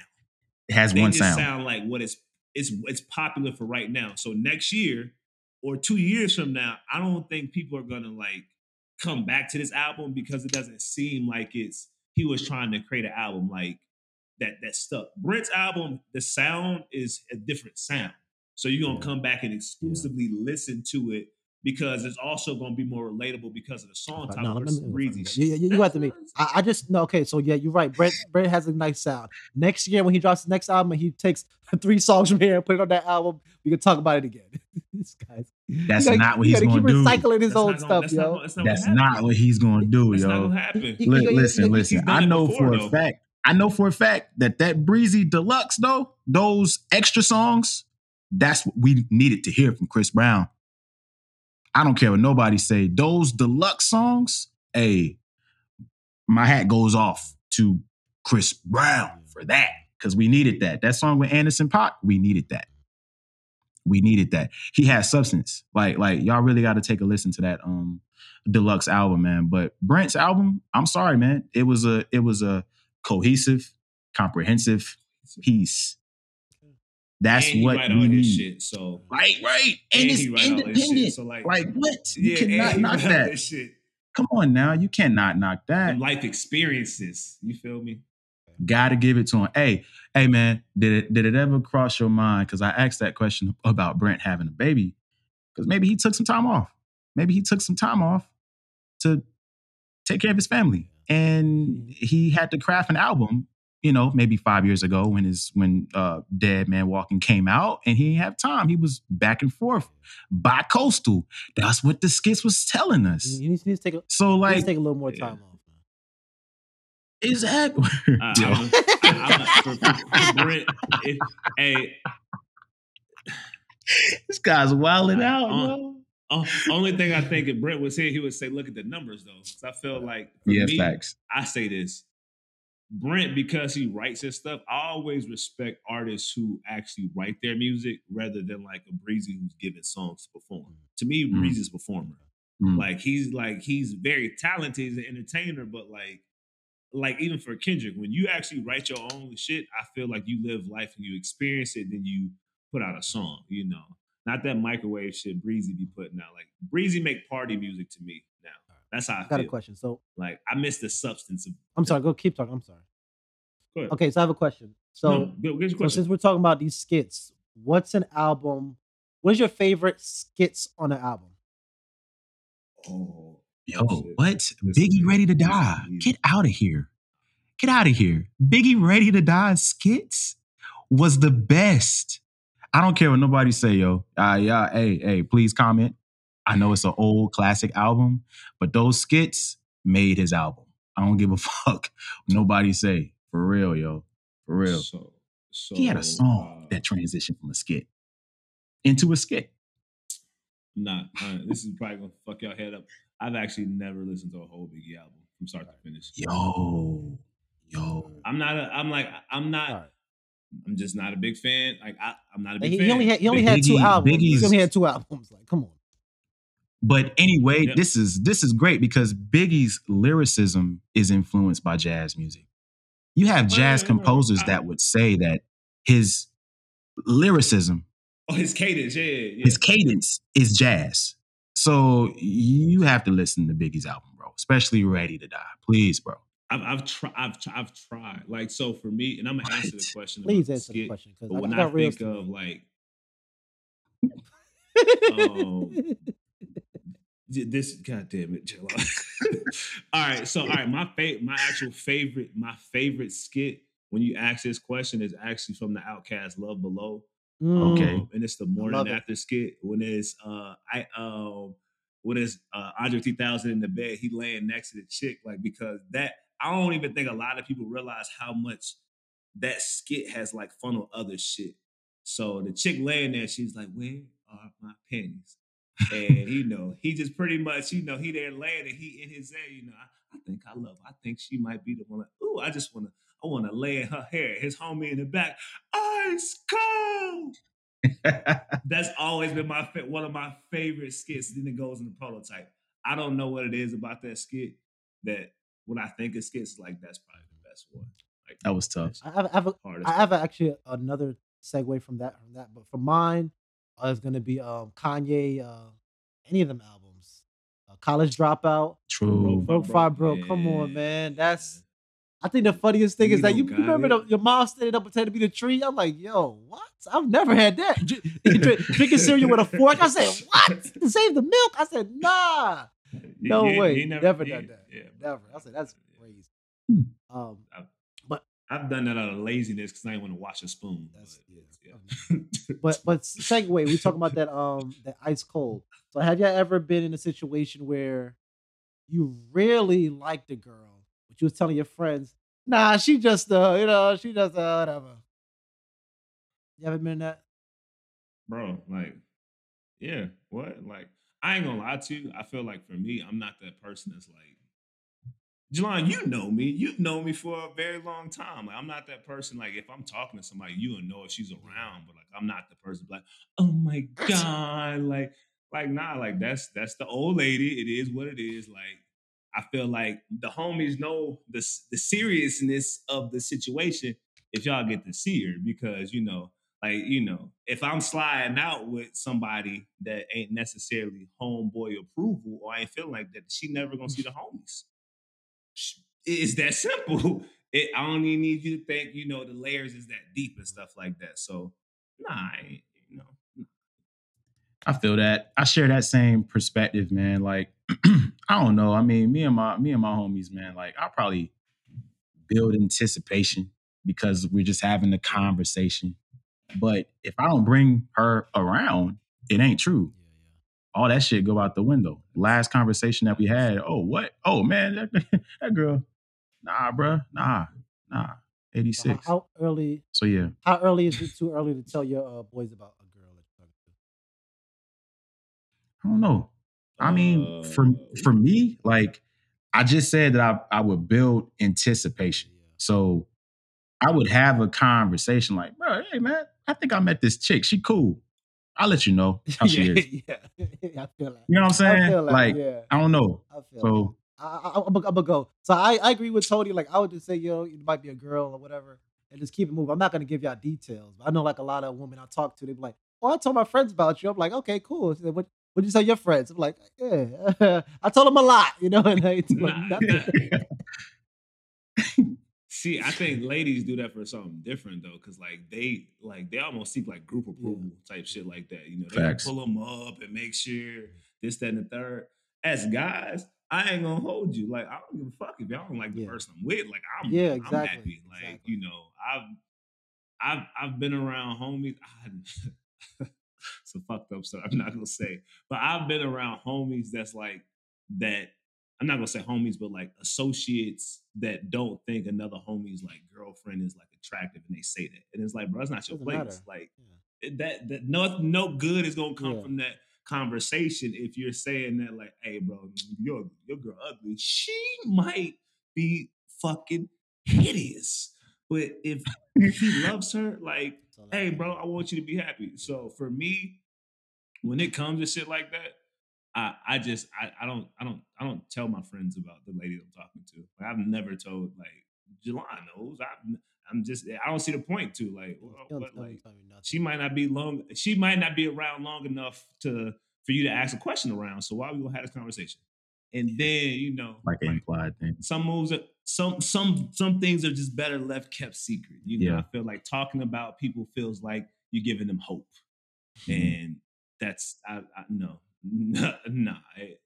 it has they one just sound. sound like what is it's it's popular for right now. So next year or two years from now, I don't think people are gonna like come back to this album because it doesn't seem like it's he was trying to create an album like that that stuck. Brent's album, the sound is a different sound. So you're gonna Yeah. come back and exclusively listen to it because it's also gonna be more relatable because of the song type no, versus breezy. You, you, you got to me. (laughs) I, I just no. Okay, so yeah, you're right. Brent Brent has a nice sound. Next year when he drops the next album, and he takes (laughs) three songs from here and put it on that album. We can talk about it again. (laughs) this guy's That's gotta- not what you gonna keep do. recycling his That's old gonna- stuff, that's yo. Not, that's not, That's what not what he's gonna do, That's not yo. gonna happen. He- Li- he- he- listen, listen. I know before, for though. a fact. I know for a fact that that breezy deluxe though, those extra songs, that's what we needed to hear from Chris Brown. I don't care what nobody say. Those deluxe songs, hey, my hat goes off to Chris Brown for that because we needed that. That song with Anderson .Paak, we needed that. We needed that. He has substance. Like, like y'all really got to take a listen to that um deluxe album, man. But Brent's album, I'm sorry, man. It was a it was a cohesive, comprehensive piece. That's And what we need. shit. So Right, right. And, And it's he write all his shit, independent. so, like- like, what? You yeah, cannot (laughs) knock that. shit. Come on now. You cannot knock that. Them life experiences. You feel me? Gotta give it to him. Hey, hey man, did it did it ever cross your mind? Because I asked that question (laughs) about Brent having a baby. Because maybe he took some time off. Maybe he took some time off to take care of his family. And mm-hmm. he had to craft an album, you know, maybe five years ago when his when uh Dead Man Walking came out, and he didn't have time. He was back and forth, bi-coastal. That's what the skits was telling us. He needs, he needs to take a, So he needs like to take a little more yeah. time off. Man. exactly. (laughs) I, Yo. I'm, I'm, for, for Brent, if, hey, this guy's wilding out, Uh, yo. uh, only thing I think if Brent was here, he would say, "Look at the numbers, though." 'Cause I feel like for Yeah, me, facts. I say this. Brent, because he writes his stuff, I always respect artists who actually write their music rather than like a Breezy who's given songs to perform. To me, Mm. Breezy's a performer. Mm. Like he's like he's very talented, he's an entertainer, but like like even for Kendrick, when you actually write your own shit, I feel like you live life and you experience it, then you put out a song, you know. Not that microwave shit Breezy be putting out. Like Breezy make party music to me. That's how I, I got feel. a question. So Like I miss the substance of. I'm sorry. Go keep talking. I'm sorry. Go ahead. Okay, so I have a question. So, no, get, get your so since we're talking about these skits, what's an album? What is your favorite skits on an album? oh, Yo, shit. what? This Biggie is- ready to die. Get out of here. Get out of here. Biggie ready to die skits was the best. I don't care what nobody say, yo. Uh, yeah, hey, hey, please comment. I know it's an old classic album, but those skits made his album. I don't give a (laughs) fuck nobody say. For real, yo. For real. So, so he had a song uh, that transitioned from a skit into a skit. Nah, uh, this is probably gonna fuck y'all head up. I've actually never listened to a whole Biggie album from start to finish. Yo, yo. I'm not. A, I'm like. I'm not. I'm just not a big fan. Like I, I'm not a big He, fan. he only had he only Biggie- had two albums. He only had two albums. Like, come on. But anyway, Yeah. this is this is great because Biggie's lyricism is influenced by jazz music. You have jazz composers that would say that his lyricism, Oh, his cadence. Yeah, yeah. yeah. his cadence is jazz. So you have to listen to Biggie's album, bro. Especially Ready to Die. Please, bro. I've I've tried. I've tr- I've tried. Like so for me, and I'm gonna answer the question. Please about answer the skit, question because when I I, think of like (laughs) um, th- this, god damn it, chill (laughs) all right, so all right, my favorite my actual favorite, my favorite skit when you ask this question is actually from the OutKast "Love Below." Okay. Um, and it's the morning it. after skit when it's uh I um when it's uh Andre 3000 in the bed, he laying next to the chick, like because that I don't even think a lot of people realize how much that skit has like funneled other shit. So the chick laying there, she's like, Where are my pennies? And you know, he just pretty much, you know, he there laying and he in his head, you know, I, I think I love, her. I think she might be the one. Ooh, I just wanna, I wanna lay in her hair. His homie in the back, ice cold. (laughs) That's always been my fa- one of my favorite skits. Then it goes in the prototype. I don't know what it is about that skit that when I think of skits, like that's probably the best one. Like That was tough. I have, I have, a, hardest. I have actually another segue from that from that, but for mine, uh, it's gonna be um Kanye, uh, any of them albums, uh, College Dropout, True. Broke Phi Broke. Come on, man, that's. I think the funniest thing is that you, you remember the, your mom standing up pretending to be the tree. I'm like, yo, what? I've never had that. Dr- (laughs) drink- Drinking cereal with a fork. I said, (laughs) what? To save the milk? I said, nah. No you- way. you never, you- done that. Yeah, Never. I said, that's crazy. Hmm. Um, I've done that out of laziness because I didn't want to wash a spoon. That's- but, yeah. (laughs) but but segue, we talking about that um that ice cold. So have you ever been in a situation where you really liked a girl, but you was telling your friends, nah, she just uh, you know, she just uh whatever. You ever been in that? bro, like, yeah, what? Like, I ain't gonna lie to you. I feel like for me, I'm not that person that's like, Jelan, you know me. You've known me for a very long time. Like, I'm not that person. Like, if I'm talking to somebody, you will know if she's around. But like, I'm not the person like, oh my god, like, like nah, like that's that's the old lady. It is what it is. Like, I feel like the homies know the the seriousness of the situation if y'all get to see her because you know like you know if i'm sliding out with somebody that ain't necessarily homeboy approval or i ain't feeling like that she never gonna see the homies it's that simple (laughs) it, i don't even need you to think you know the layers is that deep and stuff like that so nah you know I feel that. I share that same perspective, man. Like, (clears throat) I don't know. I mean, me and my me and my homies, man, like I probably build anticipation because we're just having a conversation. But if I don't bring her around, it ain't true. All that shit go out the window. Last conversation that we had, oh what? Oh man, that, (laughs) that girl, nah, bruh, nah, nah, 86. So how, early? So yeah, How early is it too early to tell your uh, boys about a girl that you're talking to? I don't know. I mean, for Uh, for me, like I just said that I I would build anticipation. So I would have a conversation like, bro, hey man, I think I met this chick. She cool. I'll let you know (laughs) how she is. yeah, yeah, I feel that. You know what I'm saying? I that. like, yeah, I don't know. I. So I, I, I'm gonna go. So I, I agree with Tony. Like I would just say, yo, it might be a girl or whatever, and just keep it moving. I'm not gonna give y'all details. But I know like a lot of women I talk to, they be like, "Oh, I told my friends about you." I'm like, "Okay, cool." So what What'd you tell your friends? I'm like, yeah, (laughs) I told them a lot, you know, (laughs) and I nothing. See, I (laughs) think ladies do that for something different though, because like they like they almost seek like group approval yeah. type shit like that. You know, they pull them up and make sure this, that, and the third. As guys, I ain't gonna hold you. Like I don't give a fuck if y'all don't like the yeah. person I'm with. Like I'm, yeah, exactly. I'm happy. Like exactly. you know, I've I've I've been around homies. (laughs) I, it's a fucked up stuff. I'm not gonna say, but I've been around homies that's like that I'm not gonna say homies, but like associates that don't think another homie's like girlfriend is like attractive, and they say that, and it's like, bro, it's not your place. Matter. Like yeah. Eh, that, that no, no good is gonna come yeah. from that conversation if you're saying that, like, hey, bro, your your girl ugly. She might be fucking hideous, but if he loves her, like, hey, bro, I want you to be happy. So for me, when it comes to shit like that, I, I just I, I don't I don't I don't tell my friends about the lady I'm talking to. Like I've never told like Jelan knows. I I'm just I don't see the point to like well, but like she might not be long she might not be around long enough to for you to ask a question around. So why we gonna have this conversation? And then you know like, like implied thing. Some moves are, some some some things are just better left kept secret. You know, yeah. I feel like talking about people feels like you're giving them hope. Mm-hmm. And that's I, I no (laughs) Nah, nah.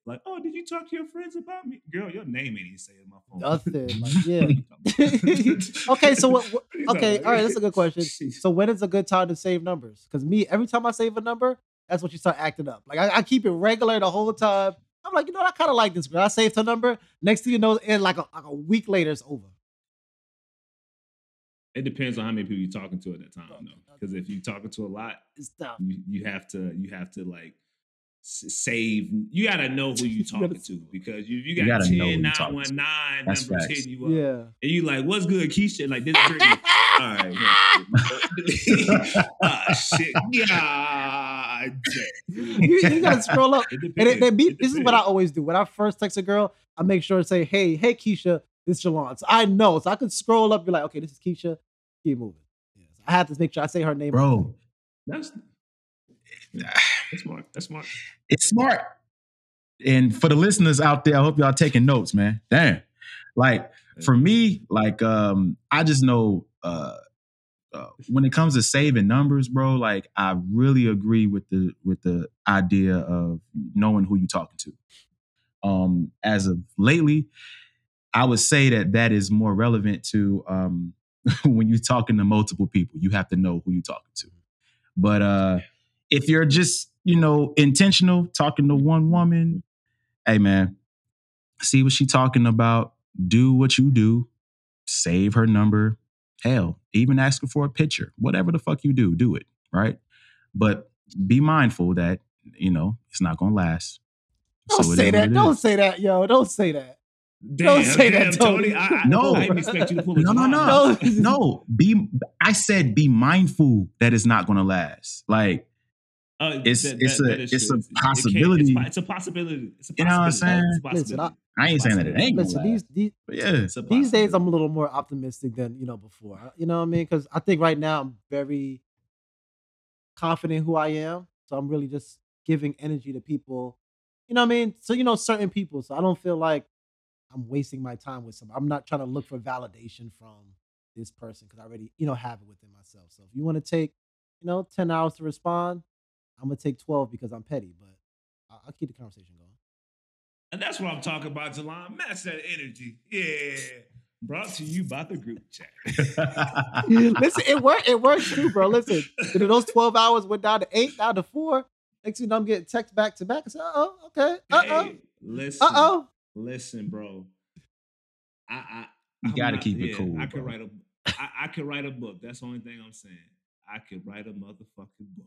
Like, oh, did you talk to your friends about me? Girl, your name ain't even saying my phone. Nothing. Like, (laughs) yeah. (laughs) okay, so what, what okay, all right, that's a good question. So when is a good time to save numbers? Because me, every time I save a number, that's what you start acting up. Like I, I keep it regular the whole time. I'm like, you know, what? I kind of like this girl. I saved her number. Next thing you know, and like a, like a week later, it's over. It depends on how many people you're talking to at that time, though. Because if you're talking to a lot, you, you have to you have to like save. You gotta know who you (laughs) talking to because you you got you 10 919 number hitting you up. Yeah. And you like, what's good, Keisha? Like this (laughs) All right. oh (laughs) shit. God. You, you, gotta scroll up. and they, they beat, this is what I always do. When I first text a girl, I make sure to say, hey, hey Keisha, this is Jelan. So I know. So I could scroll up, be like, okay, this is Keisha. Keep moving. I have to make sure I say her name. Bro. That's that's smart. That's smart. It's smart. And for the listeners out there, I hope y'all taking notes, man. Damn. Like for me, like um, I just know uh, uh, when it comes to saving numbers, bro, like I really agree with the with the idea of knowing who you're talking to. Um, as of lately, I would say that that is more relevant to um, (laughs) when you're talking to multiple people. You have to know who you're talking to. But uh, if you're just, you know, intentional talking to one woman, hey man, see what she talking about, do what you do, save her number, hell, even ask her for a picture. Whatever the fuck you do, do it, right? But be mindful that, you know, it's not gonna last. Don't so say that. Don't say that, yo. Don't say that. Damn, Don't say damn, that, Tony. Tony. I, no, I didn't expect you to pull no, no, no, no, no. Be. I said, be mindful that it's not going to last. Like uh, it's that, it's that, a it's a possibility. It it's, a possibility. It's a possibility. You know what I'm saying? Listen, I, I ain't saying that it ain't. Listen, these these, yeah. these days I'm a little more optimistic than you know before. You know what I mean? Because I think right now I'm very confident who I am, so I'm really just giving energy to people. You know what I mean? So you know certain people, so I don't feel like I'm wasting my time with some. I'm not trying to look for validation from this person because I already you know have it within myself. So if you want to take you know 10 hours to respond I'm gonna take 12 because I'm petty, but I'll, I'll keep the conversation going. And that's what I'm talking about, Jelan. Match that energy. Yeah. Brought to you by the group chat. (laughs) Listen, it worked. It worked too, bro. Listen, those 12 hours went down to eight, down to four. Next thing I'm getting text back to back. I said, oh, okay. Uh oh. Hey, listen. Uh oh. Listen, bro. I, I you got to keep it cool. I could write a I, I could write a book. That's the only thing I'm saying. I could write a motherfucking book.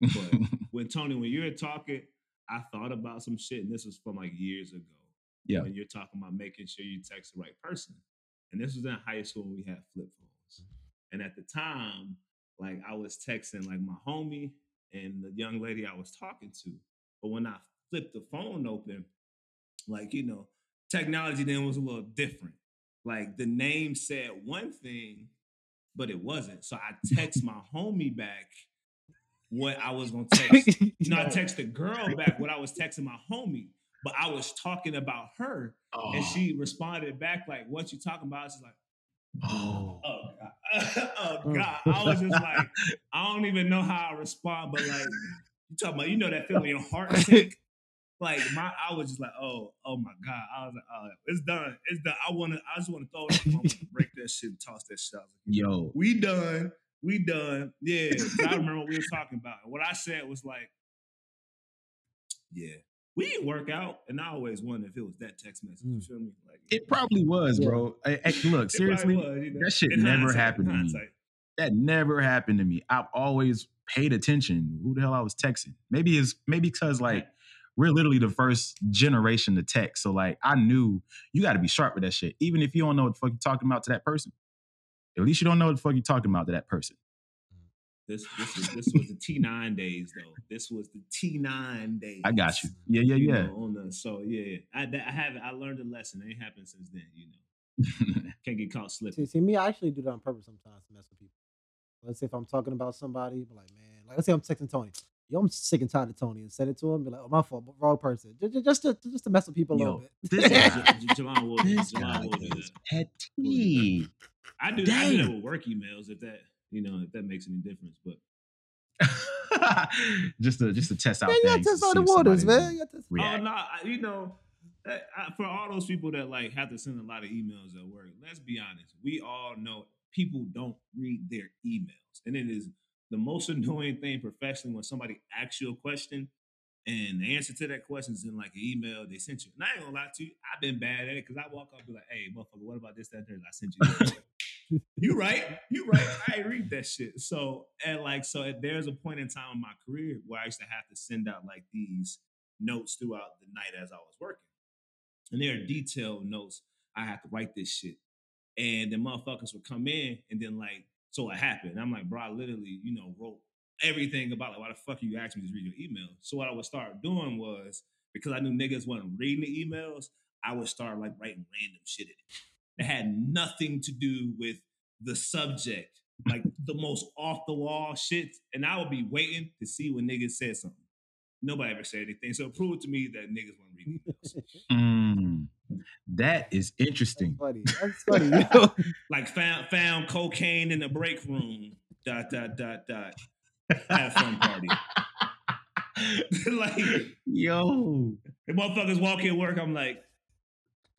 But (laughs) when Tony, when you were talking, I thought about some shit, and this was from like years ago. Yeah. When you're talking about making sure you text the right person. And this was in high school when we had flip phones. And at the time, like I was texting like my homie and the young lady I was talking to. But when I flipped the phone open, like, you know, technology then was a little different. Like the name said one thing, but it wasn't. So I text (laughs) my homie back what I was gonna (laughs) text. you know, I texted the girl back what I was texting my homie, but I was talking about her, oh. and she responded back like, "What you talking about?" She's like, "Oh, oh God, (laughs) oh mm. God." I was just like, I don't even know how I respond, but like, you talking about, you know that feeling your heart (laughs) sink. Like my, I was just like, oh, oh my god. I was like, oh, it's done, it's done. I want to, I just want to throw it, I break that shit, and toss that shit. Yo, we done, we done. Yeah, I remember what we were (laughs) talking about. What I said was like, yeah, we didn't work out, and I always wondered if it was that text message. You mm. feel me? Like it probably was, yeah. bro. Hey, look, seriously, was, you know? that shit in never happened to me. That never happened to me. I've always paid attention. Who the hell I was texting? Maybe it's maybe because like we're literally the first generation to text. So like I knew you got to be sharp with that shit. Even if you don't know what the fuck you're talking about to that person. At least you don't know what the fuck you're talking about to that person. This this was this was the T9 days though. This was the T9 days. I got you. Yeah, yeah, yeah. Know, on the so yeah, I I have I learned a lesson. It ain't happened since then, you know. (laughs) Can't get caught slipping. See, see, me, I actually do that on purpose sometimes to mess with people. Let's say if I'm talking about somebody, but like, man, like let's say I'm texting Tony yo, I'm sick and tired of Tony and send it to him. Be like, oh, my fault, wrong person. Just, just to just to mess with people a little bit. This guy, Javon (laughs) Wood, this guy is petty. I do, I do that with work emails if that you know if that makes any difference, but. (laughs) just to just to test out. Yeah, you test out the waters, man. You oh no, you know, for all those people that like have to send a lot of emails at work, let's be honest. We all know people don't read their emails, and it is the most (laughs) annoying thing professionally when somebody asks you a question and the answer to that question is in like an email they sent you. And I ain't gonna lie to you, I've been bad at it because I walk up and be like, hey, motherfucker, what about this, that, and I sent you. (laughs) you right, you right. I ain't read that shit. So and like so there's a point in time in my career where I used to have to send out like these notes throughout the night as I was working. And there are detailed notes. I have to write this shit. And the motherfuckers would come in and then like so it happened. I'm like, bro, I literally, you know, wrote everything about like, why the fuck you asked me to read your email? So what I would start doing was because I knew niggas wasn't reading the emails, I would start like writing random shit in it. That had nothing to do with the subject, like (laughs) the most off the wall shit. And I would be waiting to see when niggas said something. Nobody ever said anything. So it proved to me that niggas want to read emails. mm, that is interesting. (laughs) That's funny. That's funny. like found found cocaine in the break room. Dot dot dot dot. Had a fun party. (laughs) (laughs) like yo, the motherfuckers walk in work. I'm like,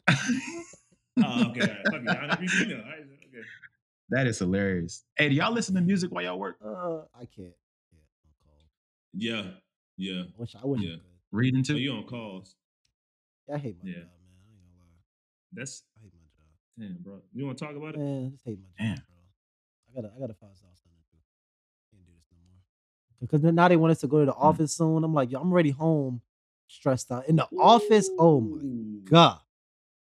oh okay, Fuck you. All right, okay. That is hilarious. Hey, do y'all listen to music while y'all work? Uh, I can't. Yeah, I'm. Yeah. Yeah. I wish I wouldn't. Yeah. Reading too. Oh, you on calls? Yeah, I hate my yeah. job, man. I ain't gonna lie. That's I hate my job. Damn, bro. You want to talk about it? Man, I just hate my job, Damn. bro. I gotta, I gotta find something to do. Can't do this no more. Because now they want us to go to the mm. office soon. I'm like, yo, I'm already home, stressed out. In the Ooh. office, oh my god.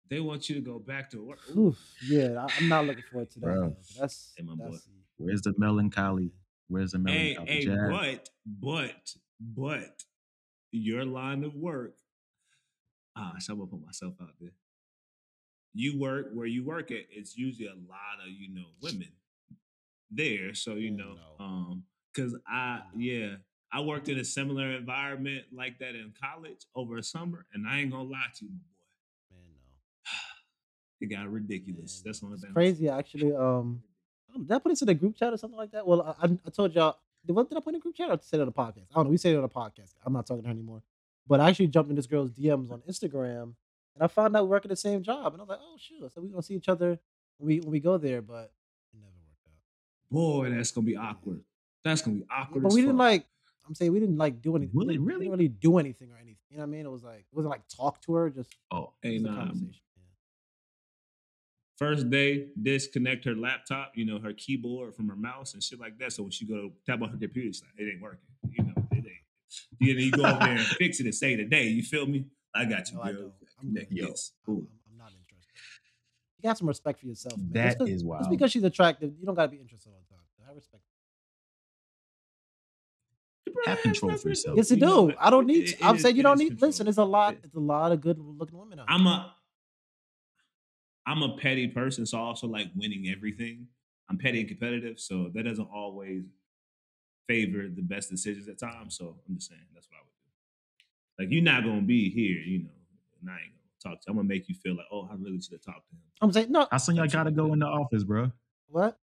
They want you to go back to work. Oof. Yeah, I, am not looking forward to that. Bro. That's, hey, my that's, boy. Where's the melancholy? Where's the melancholy? Hey, hey, but, but but your line of work, ah, so I'm gonna put myself out there. You work where you work at, it's usually a lot of, you know, women there. So, you know, um, cause I yeah, I worked in a similar environment like that in college over a summer, and I ain't gonna lie to you, my boy. Man, no. (sighs) it got ridiculous. Man, That's one of the crazy actually. Um, um did I put it in the group chat or something like that? Well, I, I told y'all what did I put in a group chat or say it on a podcast? I don't know. We said it on a podcast. I'm not talking to her anymore. But I actually jumped in this girl's DMs on Instagram and I found out we work at the same job. And I was like, oh shoot. So we're gonna see each other when we when we go there, but it never worked out. Boy, that's gonna be awkward. That's gonna be awkward. But we didn't like I'm saying we didn't like do anything. Really, really, didn't really do anything or anything. You know what I mean? It was like it wasn't like talk to her, just oh, hey, nah, First day, disconnect her laptop, you know, her keyboard from her mouse and shit like that. So when she go to tap on her computer, it's like, it ain't working. You know, it ain't. You, you go over there and (laughs) fix it and say today. You feel me? I got you, no, girl. I am Yo, I'm, I'm, not interested. You got some respect for yourself, man. That just is wild. Just because she's attractive, you don't got to be interested all the time. I respect. Have control for yourself. Yes, you do. I don't need. It, it I'm is, saying you don't need. Control. Listen, there's a lot. It's a lot of good looking women out. I'm a. I'm a petty person, so I also like winning everything. I'm petty and competitive, so that doesn't always favor the best decisions at times. So I'm just saying that's what I would do. Like you're not gonna be here, you know, and I ain't gonna talk to. You. I'm gonna make you feel like, oh, I really should have talked to him. I'm saying no. How soon y'all gotta go in the office, bro? What?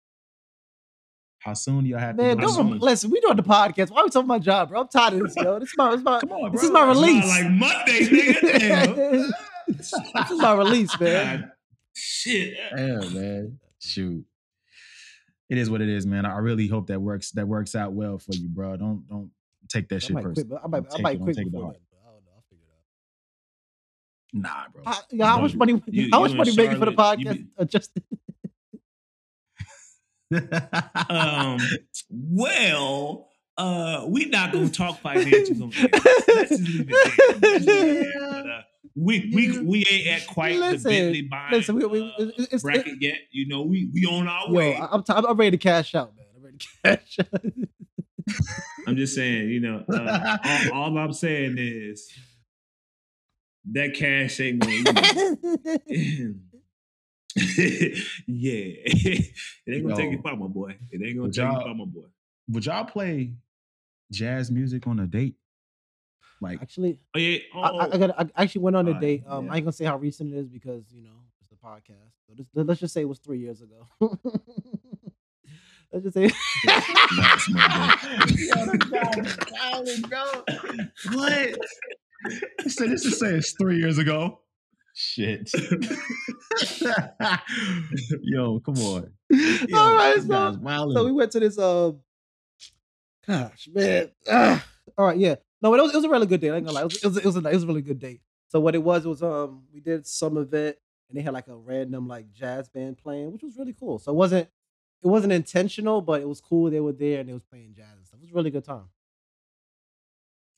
How soon y'all have Man, to don't go? rem- listen. We doing the podcast. Why are we talking about job, bro? I'm tired of this, yo. This is my, this is my, Come on, this bro. is my It's not release. like Monday, nigga. (laughs) This is my release, (laughs) man. God, shit. Yeah, man. Shoot. It is what it is, man. I really hope that works that works out well for you, bro. Don't don't take that I shit might quit. personally. I might, I Take might it- quit take it to before heart. Nah, bro. How, yeah, how much money? You- how much money making for the podcast? be- Uh, Justin? Um, well, uh, we not gonna talk financials on here. Let's just leave it there. Let's leave it there. But, uh, we we we ain't at quite Listen, the Bentley buying listen, we- we- uh, it's- it's- bracket yet. You know, we we on our Yo, way. I- I'm, t- I'm ready to cash out, man. I'm ready to (laughs) cash out. I'm just saying, you know, uh, all, all I'm saying is that cash ain't gonna. You (laughs) yeah, it ain't gonna take Yo. you far, my boy. It ain't gonna take you y'all- far, my boy. Would y'all play jazz music on a date? Like Actually, Oh yeah. Oh, I, I, I, got, I actually went on a Alright, date. Um, yeah. I ain't gonna say how recent it is because you know it's the podcast. So this, let's just say it was three years ago. (laughs) let's just say. (laughs) Yo, this guy is wildin', bro. What? He said this is saying it's three years ago. Shit. (laughs) Yo, come on. Yo, All right, so- so we went to this. Um, gosh, man. Ah. all right, yeah. No, it was, it was a really good day. I ain't gonna lie. It was, it was, it was a, it was a really good day. So what it was, it was um, we did some event and they had like a random like jazz band playing, which was really cool. So it wasn't, it wasn't intentional, but it was cool. They were there and they was playing jazz and stuff. It was a really good time.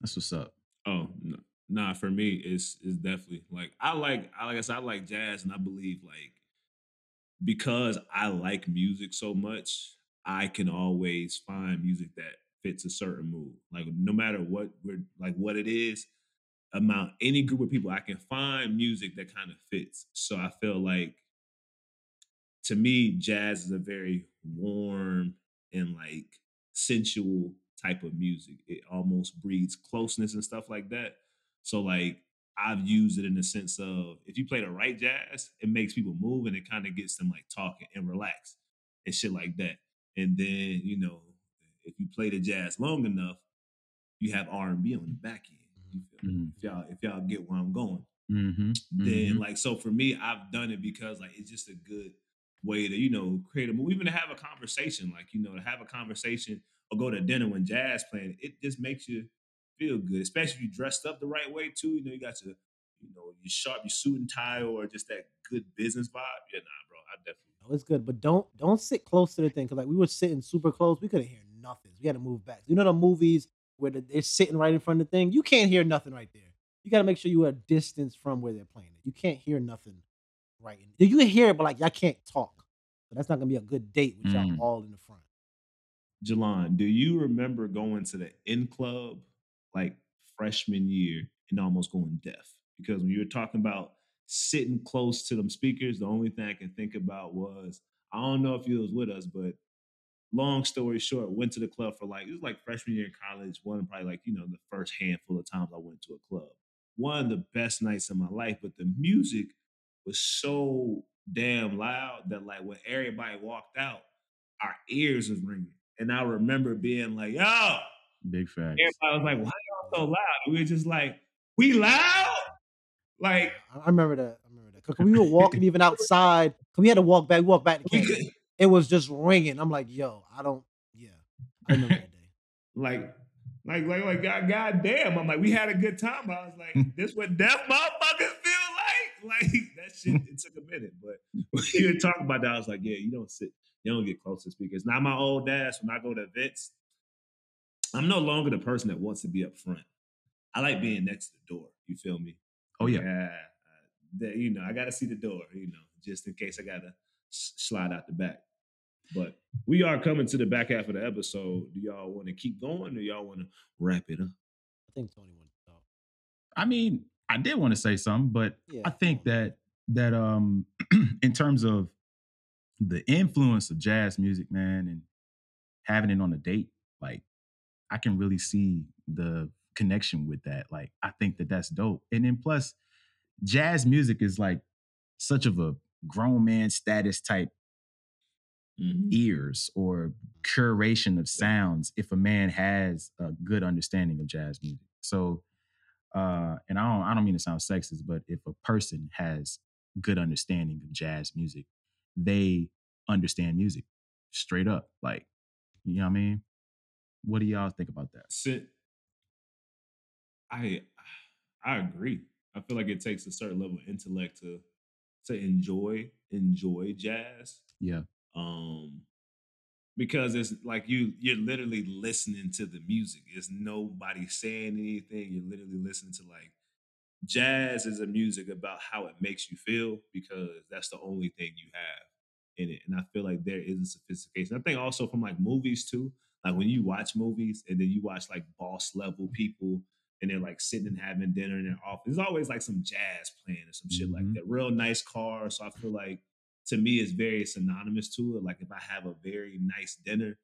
That's what's up. Oh no, nah, for me, it's it's definitely like I like I like I said, I like jazz, and I believe like because I like music so much, I can always find music that fits a certain mood. Like no matter what we're like what it is, amount any group of people, I can find music that kind of fits. So I feel like to me, jazz is a very warm and like sensual type of music. It almost breeds closeness and stuff like that. So like I've used it in the sense of if you play the right jazz, it makes people move and it kind of gets them like talking and relax and shit like that. And then you know if you play the jazz long enough, you have R and B on the back end. You feel me? Mhm. If y'all if y'all get where I'm going Mm-hmm. then like so for me i've done it because like it's just a good way to you know create a movie even to have a conversation like you know to have a conversation or go to dinner when jazz playing it just makes you feel good especially if you dressed up the right way too you know you got your you know your sharp your suit and tie or just that good business vibe yeah nah bro i definitely No, it's good, but don't don't sit close to the thing because like we were sitting super close, we couldn't hear nothing. We had to move back. You know the movies where the, they're sitting right in front of the thing, you can't hear nothing right there. You got to make sure you are a distance from where they're playing it. You can't hear nothing right. In, you can hear it, but like y'all can't talk. So that's not gonna be a good date with y'all Mm. all in the front. Jelan, do you remember going to the in club like freshman year and almost going deaf? Because when you were talking about sitting close to them speakers, the only thing I can think about was I don't know if you was with us, but long story short, went to the club for like it was like freshman year in college. One probably like you know the first handful of times I went to a club. One of the best nights of my life, but the music was so damn loud that like when everybody walked out, our ears was ringing. And I remember being like, yo, Big facts. everybody was like, why y'all so loud? And we were just like, we loud? Like, I, I remember that. I remember that. 'Cause we were (laughs) walking even outside. 'cause we had to walk back. We walked back to we It was just ringing. I'm like, yo, I don't. Yeah, I remember that day. (laughs) like, like, like, like, God, God damn. I'm like, we had a good time. I was like, (laughs) this what deaf motherfuckers feel like? Like, that shit, it took a minute. But when you were talking about that, I was like, yeah, you don't sit, you don't get close to speakers. Now, my old ass, when I go to events, I'm no longer the person that wants to be up front. I like being next to the door. You feel me? Oh yeah. Yeah. uh, that, you know, I got to see the door, you know, just in case I got to s- slide out the back. But we are coming to the back half of the episode. Do y'all want to keep going or y'all want to wrap it up? I think Tony wanted to talk. I mean, I did want to say something, but Yeah, I think that that um (clears throat) in terms of the influence of jazz music, man, and having it on a date, like I can really see the connection with that. Like I think that that's dope. And then plus, jazz music is like such of a grown man status type mm-hmm. ears or curation of sounds if a man has a good understanding of jazz music. So uh and I don't I don't mean to sound sexist, but if a person has good understanding of jazz music, they understand music straight up. Like, you know what I mean? What do y'all think about that? Sit. I I agree. I feel like it takes a certain level of intellect to to enjoy enjoy jazz. Yeah. Um because it's like you you're literally listening to the music. It's nobody saying anything. You're literally listening to like jazz is a music about how it makes you feel because that's the only thing you have in it. And I feel like there is a sophistication. I think also from like movies too. Like when you watch movies and then you watch like boss level people and they're like sitting and having dinner in their office. There's always like some jazz playing or some shit mm-hmm. like that. Real nice car. So I feel like to me it's very synonymous to it. Like if I have a very nice dinner,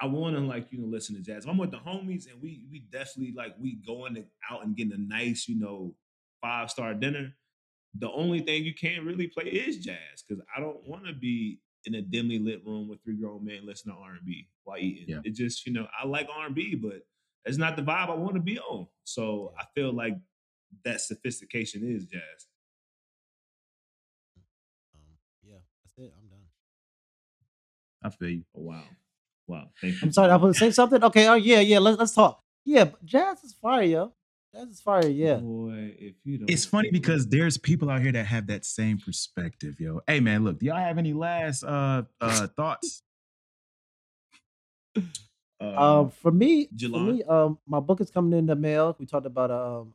I want to like you know listen to jazz. If I'm with the homies and we we definitely like we going out and getting a nice you know five star dinner. The only thing you can't really play is jazz because I don't want to be in a dimly lit room with three grown men listening to R and B while eating. Yeah. It just you know I like R and B, but it's not the vibe I want to be on. So I feel like that sophistication is jazz. Um, yeah, that's it. I'm done. I feel you. Oh, (laughs) wow. Wow. Thank you. I'm sorry, I was say something. Okay. Oh yeah, yeah. Let's let's talk. Yeah, jazz is fire, yo. Jazz is fire. Yeah. Boy, if you don't. It's funny because there's people out here that have that same perspective, yo. Hey man, look. Do y'all have any last uh uh thoughts? Uh, (laughs) um, for me, July. for me, um, my book is coming in the mail. We talked about um,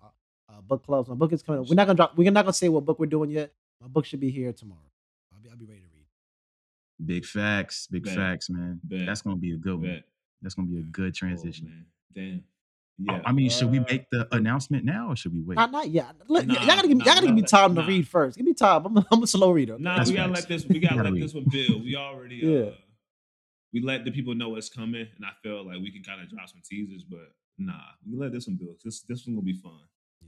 uh, book clubs. My book is coming. We're not gonna drop. We're not gonna say what book we're doing yet. My book should be here tomorrow. I'll be, I'll be ready to read. Big facts, big Bet. facts, man. Bet. That's gonna be a good one. That's gonna be a good oh, transition. Oh, Damn. Yeah. I mean, should we uh, make the announcement now or should we wait? Not, not yet. Look, nah, y'all gotta give me, nah, y'all gotta give me time nah. to read first. Give me time. I'm a, I'm a slow reader. Nah, That's we gotta let this. We gotta let this one build. We already. Uh, yeah we let the people know what's coming, and I feel like we can kind of drop some teasers, but nah, we let this one build. This this one gonna be fun.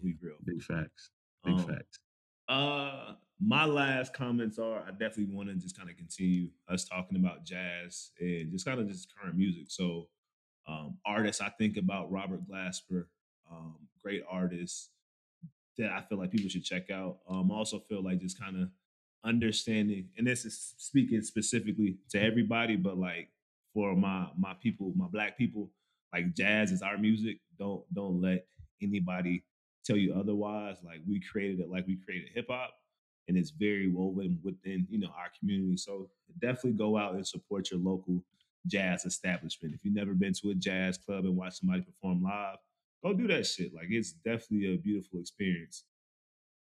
Be real. Big facts. Big um, facts. Uh, my last comments are I definitely want to just kind of continue us talking about jazz and just kind of just current music. So, um, artists I think about Robert Glasper, um, great artist that I feel like people should check out. Um, I also feel like just kind of understanding, and this is speaking specifically to everybody, but like for my my people, my black people, like jazz is our music. Don't don't let anybody tell you otherwise. Like we created it like we created hip hop and it's very woven within, you know, our community. So definitely go out and support your local jazz establishment. If you've never been to a jazz club and watched somebody perform live, go do that shit. Like it's definitely a beautiful experience.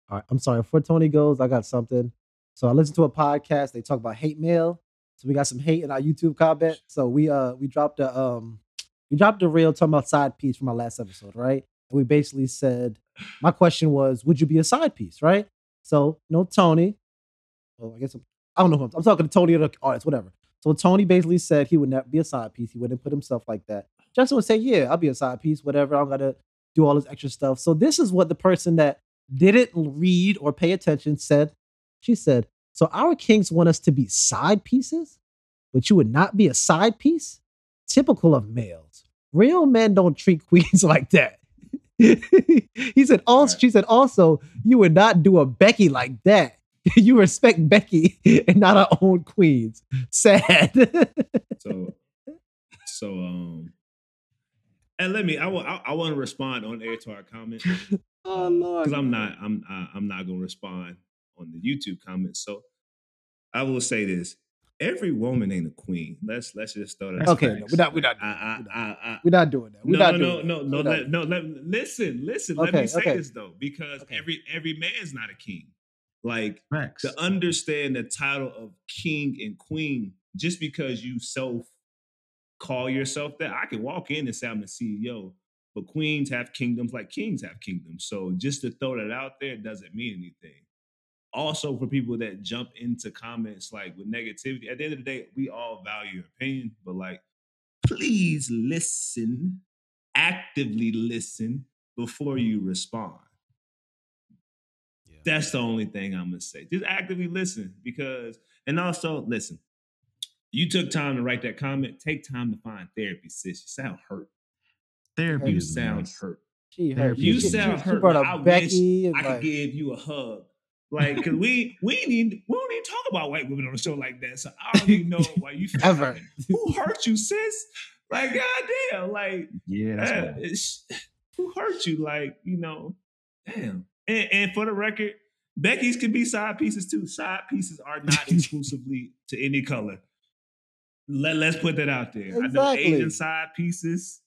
All right, I'm sorry. Before Tony goes, I got something. So I listened to a podcast. They talk about hate mail. So we got some hate in our YouTube comment. So we uh we dropped a um we dropped a reel talking about side piece from our last episode, right? And we basically said my question was, would you be a side piece, right? So no Tony. Well, I guess I'm, I do not know who I'm, I'm talking to Tony or the artist, whatever. So Tony basically said he would never be a side piece. He wouldn't put himself like that. Justin would say, "Yeah, I'll be a side piece, whatever. I'm gonna do all this extra stuff." So this is what the person that didn't read or pay attention said. She said, so our kings want us to be side pieces, but you would not be a side piece? Typical of males. Real men don't treat (laughs) queens like that. (laughs) he said also right. she said also you would not do a Becky like that. (laughs) you respect Becky (laughs) and not our own queens. Sad. (laughs) so so um and let me I, I, I want to respond on air to our comment. oh lord. Cuz I'm not I'm I, am i am not going to respond on the YouTube comments. So I will say this: every woman ain't a queen. Let's let's just throw that. Okay, no, we're not we're not I, I, I, we're not doing that. We're no, not no, no, no, no, let, no. Let, listen, listen. Okay, let me say okay. this though, because okay. every every man's not a king. Like Max. to understand the title of king and queen, just because you self call yourself that, I can walk in and say I'm the CEO. But queens have kingdoms like kings have kingdoms. So just to throw that out there doesn't mean anything also for people that jump into comments like with negativity, at the end of the day, we all value your opinion, but like please listen, actively listen before you mm-hmm. respond. Yeah. That's the only thing I'm gonna say. Just actively listen because, and also listen. You took time to write that comment. Take time to find therapy, sis. You sound hurt. Therapy you sound nice. hurt. She hurt. You she, sound she, hurt. She I Becky wish I could give you a hug. Like, cause we we need we don't even talk about white women on the show like that. So I don't even know why you (laughs) ever who hurt you, sis. Like, goddamn, like yeah, that's uh, who hurt you? Like, you know, damn. And, and for the record, Becky's can be side pieces too. Side pieces are not (laughs) exclusively to any color. Let, let's put that out there. Exactly. I know Asian side pieces,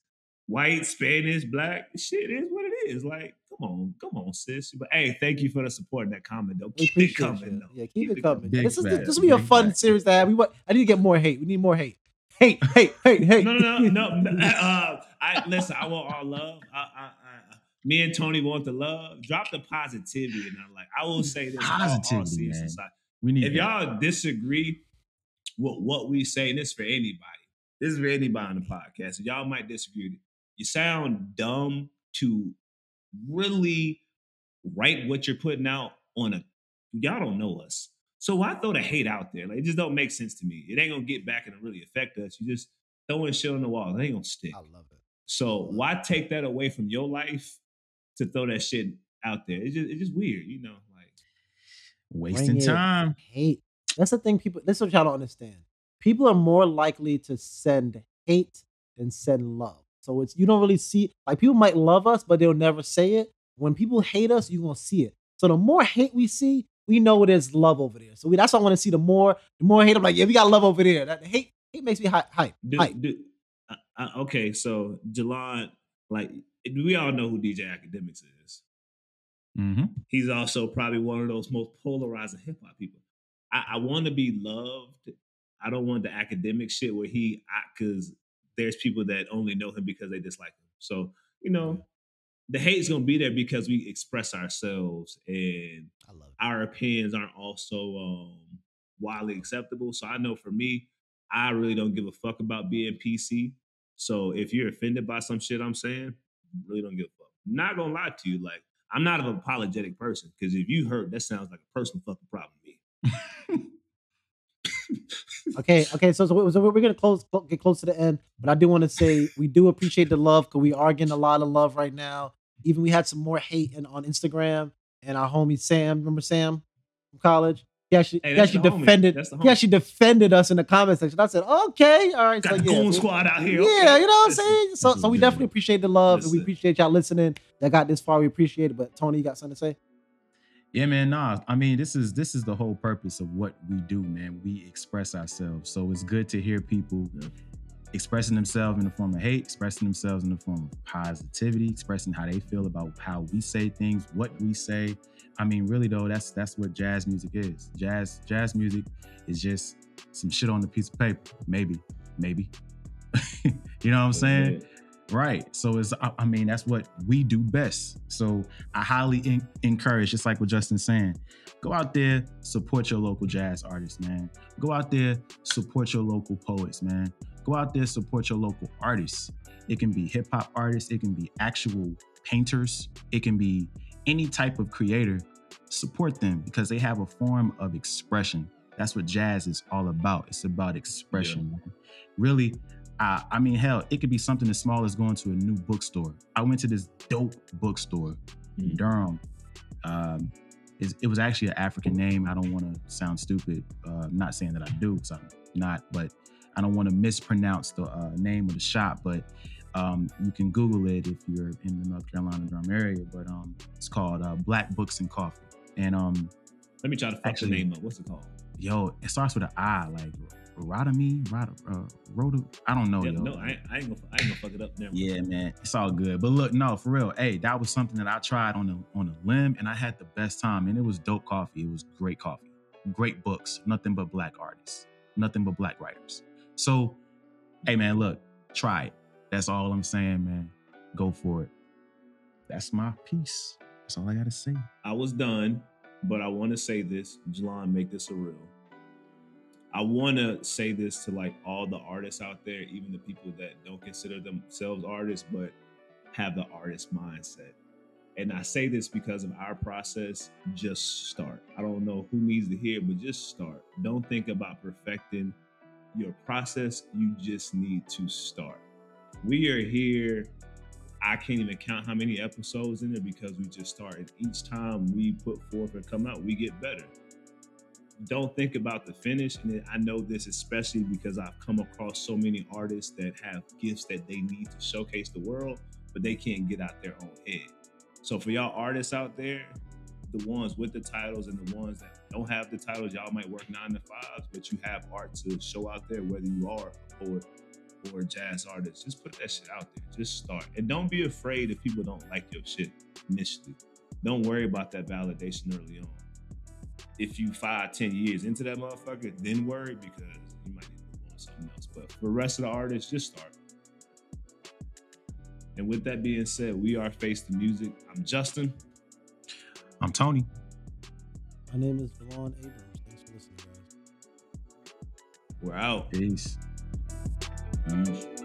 white, Spanish, black. Shit is what it is. Like, come on, come on, sis. But hey, thank you for the support in that comment though. Keep it coming though. Yeah, keep, keep it, coming. This is this, this will be a fun series to have. We want I need to get more hate. We need more hate. Hate, hate, hate, hate. No, no, no, no. Uh, I listen. I want all love. I, I, I, me and Tony want the love. Drop the positivity, and I'm like, I will hmm. say this: positivity, man. We need. If that. y'all disagree with what we say, and this for anybody. This is for anybody on the podcast. y'all might disagree. You sound dumb to really write what you're putting out on a y'all don't know us. So why throw the hate out there? Like it just don't make sense to me. It ain't gonna get back and really affect us. You just throwing shit on the wall. It ain't gonna stick. I love it. So why take that away from your life to throw that shit out there? It's just it's just weird, you know, like wasting time. Hate. That's the thing people this is what y'all don't understand. People are more likely to send hate than send love. So it's you don't really see like people might love us, but they'll never say it. When people hate us, you're gonna see it. So the more hate we see, we know it is love over there. So we, that's why I want to see. The more, the more hate. I'm like, yeah, we got love over there. That hate, hate makes me hype. hype, do, hype. Do, uh, okay, so Jelan, like we all know who DJ Akademiks is. Mm-hmm. He's also probably one of those most polarizing hip hop people. I, I want to be loved. I don't want the academic shit where he, because there's people that only know him because they dislike him. So, you know, the hate is gonna be there because we express ourselves and our opinions aren't also um, widely acceptable. So I know for me, I really don't give a fuck about being PC. So if you're offended by some shit I'm saying, really don't give a fuck. Not gonna lie to you, like I'm not an apologetic person because if you hurt, that sounds like a personal fucking problem to me. (laughs) okay, okay. So, so, so, we're gonna close, get close to the end, but I do want to say we do appreciate the love because we are getting a lot of love right now. Even we had some more hate in, on Instagram, and our homie Sam, remember Sam from college? He she, hey, he actually defended. He actually defended us in the comment section. I said, "Okay, all right." Got so, the yeah, squad out here. Yeah, okay. you know what I'm saying. So, so we definitely appreciate the love, Listen. and we appreciate y'all listening. That got this far, we appreciate it. But Tony, you got something to say? Yeah, man. Nah, I mean, this is this is the whole purpose of what we do, man. We express ourselves, so it's good to hear people yeah. expressing themselves in the form of hate, expressing themselves in the form of positivity, expressing how they feel about how we say things, what we say. I mean, really though, that's that's what jazz music is. Jazz jazz music is just some shit on a piece of paper, maybe, maybe. (laughs) you know what I'm saying? Right. So it's I mean that's what we do best. So I highly in- encourage, just like what Justin's saying, go out there, support your local jazz artists, man. Go out there, support your local poets, man. Go out there, support your local artists. It can be hip hop artists, it can be actual painters, it can be any type of creator. Support them because they have a form of expression. That's what jazz is all about. It's about expression. Yeah. Really, I, I mean, hell, it could be something as small as going to a new bookstore. I went to this dope bookstore in mm. Durham. Um, it was actually an African name. I don't want to sound stupid. Uh, I'm not saying that I do because I'm not, but I don't want to mispronounce the uh, name of the shop. But um, you can Google it if you're in the North Carolina Durham area. But um, it's called uh, Black Books and Coffee. And um, let me try to fuck actually, the name up. What's it called? Yo, it starts with an I, like Rot, uh, Rota. I don't know, yeah, yo. No, I, I, ain't gonna, I ain't gonna fuck it up. Never yeah, man, it's all good. But look, no, for real. Hey, that was something that I tried on a on a limb, and I had the best time. And it was dope coffee. It was great coffee, great books. Nothing but black artists, nothing but black writers. So, hey, man, look, try it. That's all I'm saying, man. Go for it. That's my piece. That's all I gotta say. I was done, but I want to say this, Jelan, make this a real. I want to say this to like all the artists out there, even the people that don't consider themselves artists, but have the artist mindset. And I say this because of our process. Just start. I don't know who needs to hear, but just start. Don't think about perfecting your process. You just need to start. We are here. I can't even count how many episodes in there because we just started. Each time we put forth and come out, we get better don't think about the finish. And I know this especially because I've come across so many artists that have gifts that they need to showcase the world, but they can't get out their own head. So for y'all artists out there, the ones with the titles and the ones that don't have the titles, y'all might work nine to fives, but you have art to show out there, whether you are a poet or a jazz artist. Just put that shit out there. Just start. And don't be afraid if people don't like your shit initially. Don't worry about that validation early on if you five, ten years into that motherfucker, then worry because you might need to move on something else. But for the rest of the artists, just start. And with that being said, we are Face the Music. I'm Justin. I'm Tony. My name is Jelan Abrams. Thanks for listening, guys. We're out. Peace. Peace.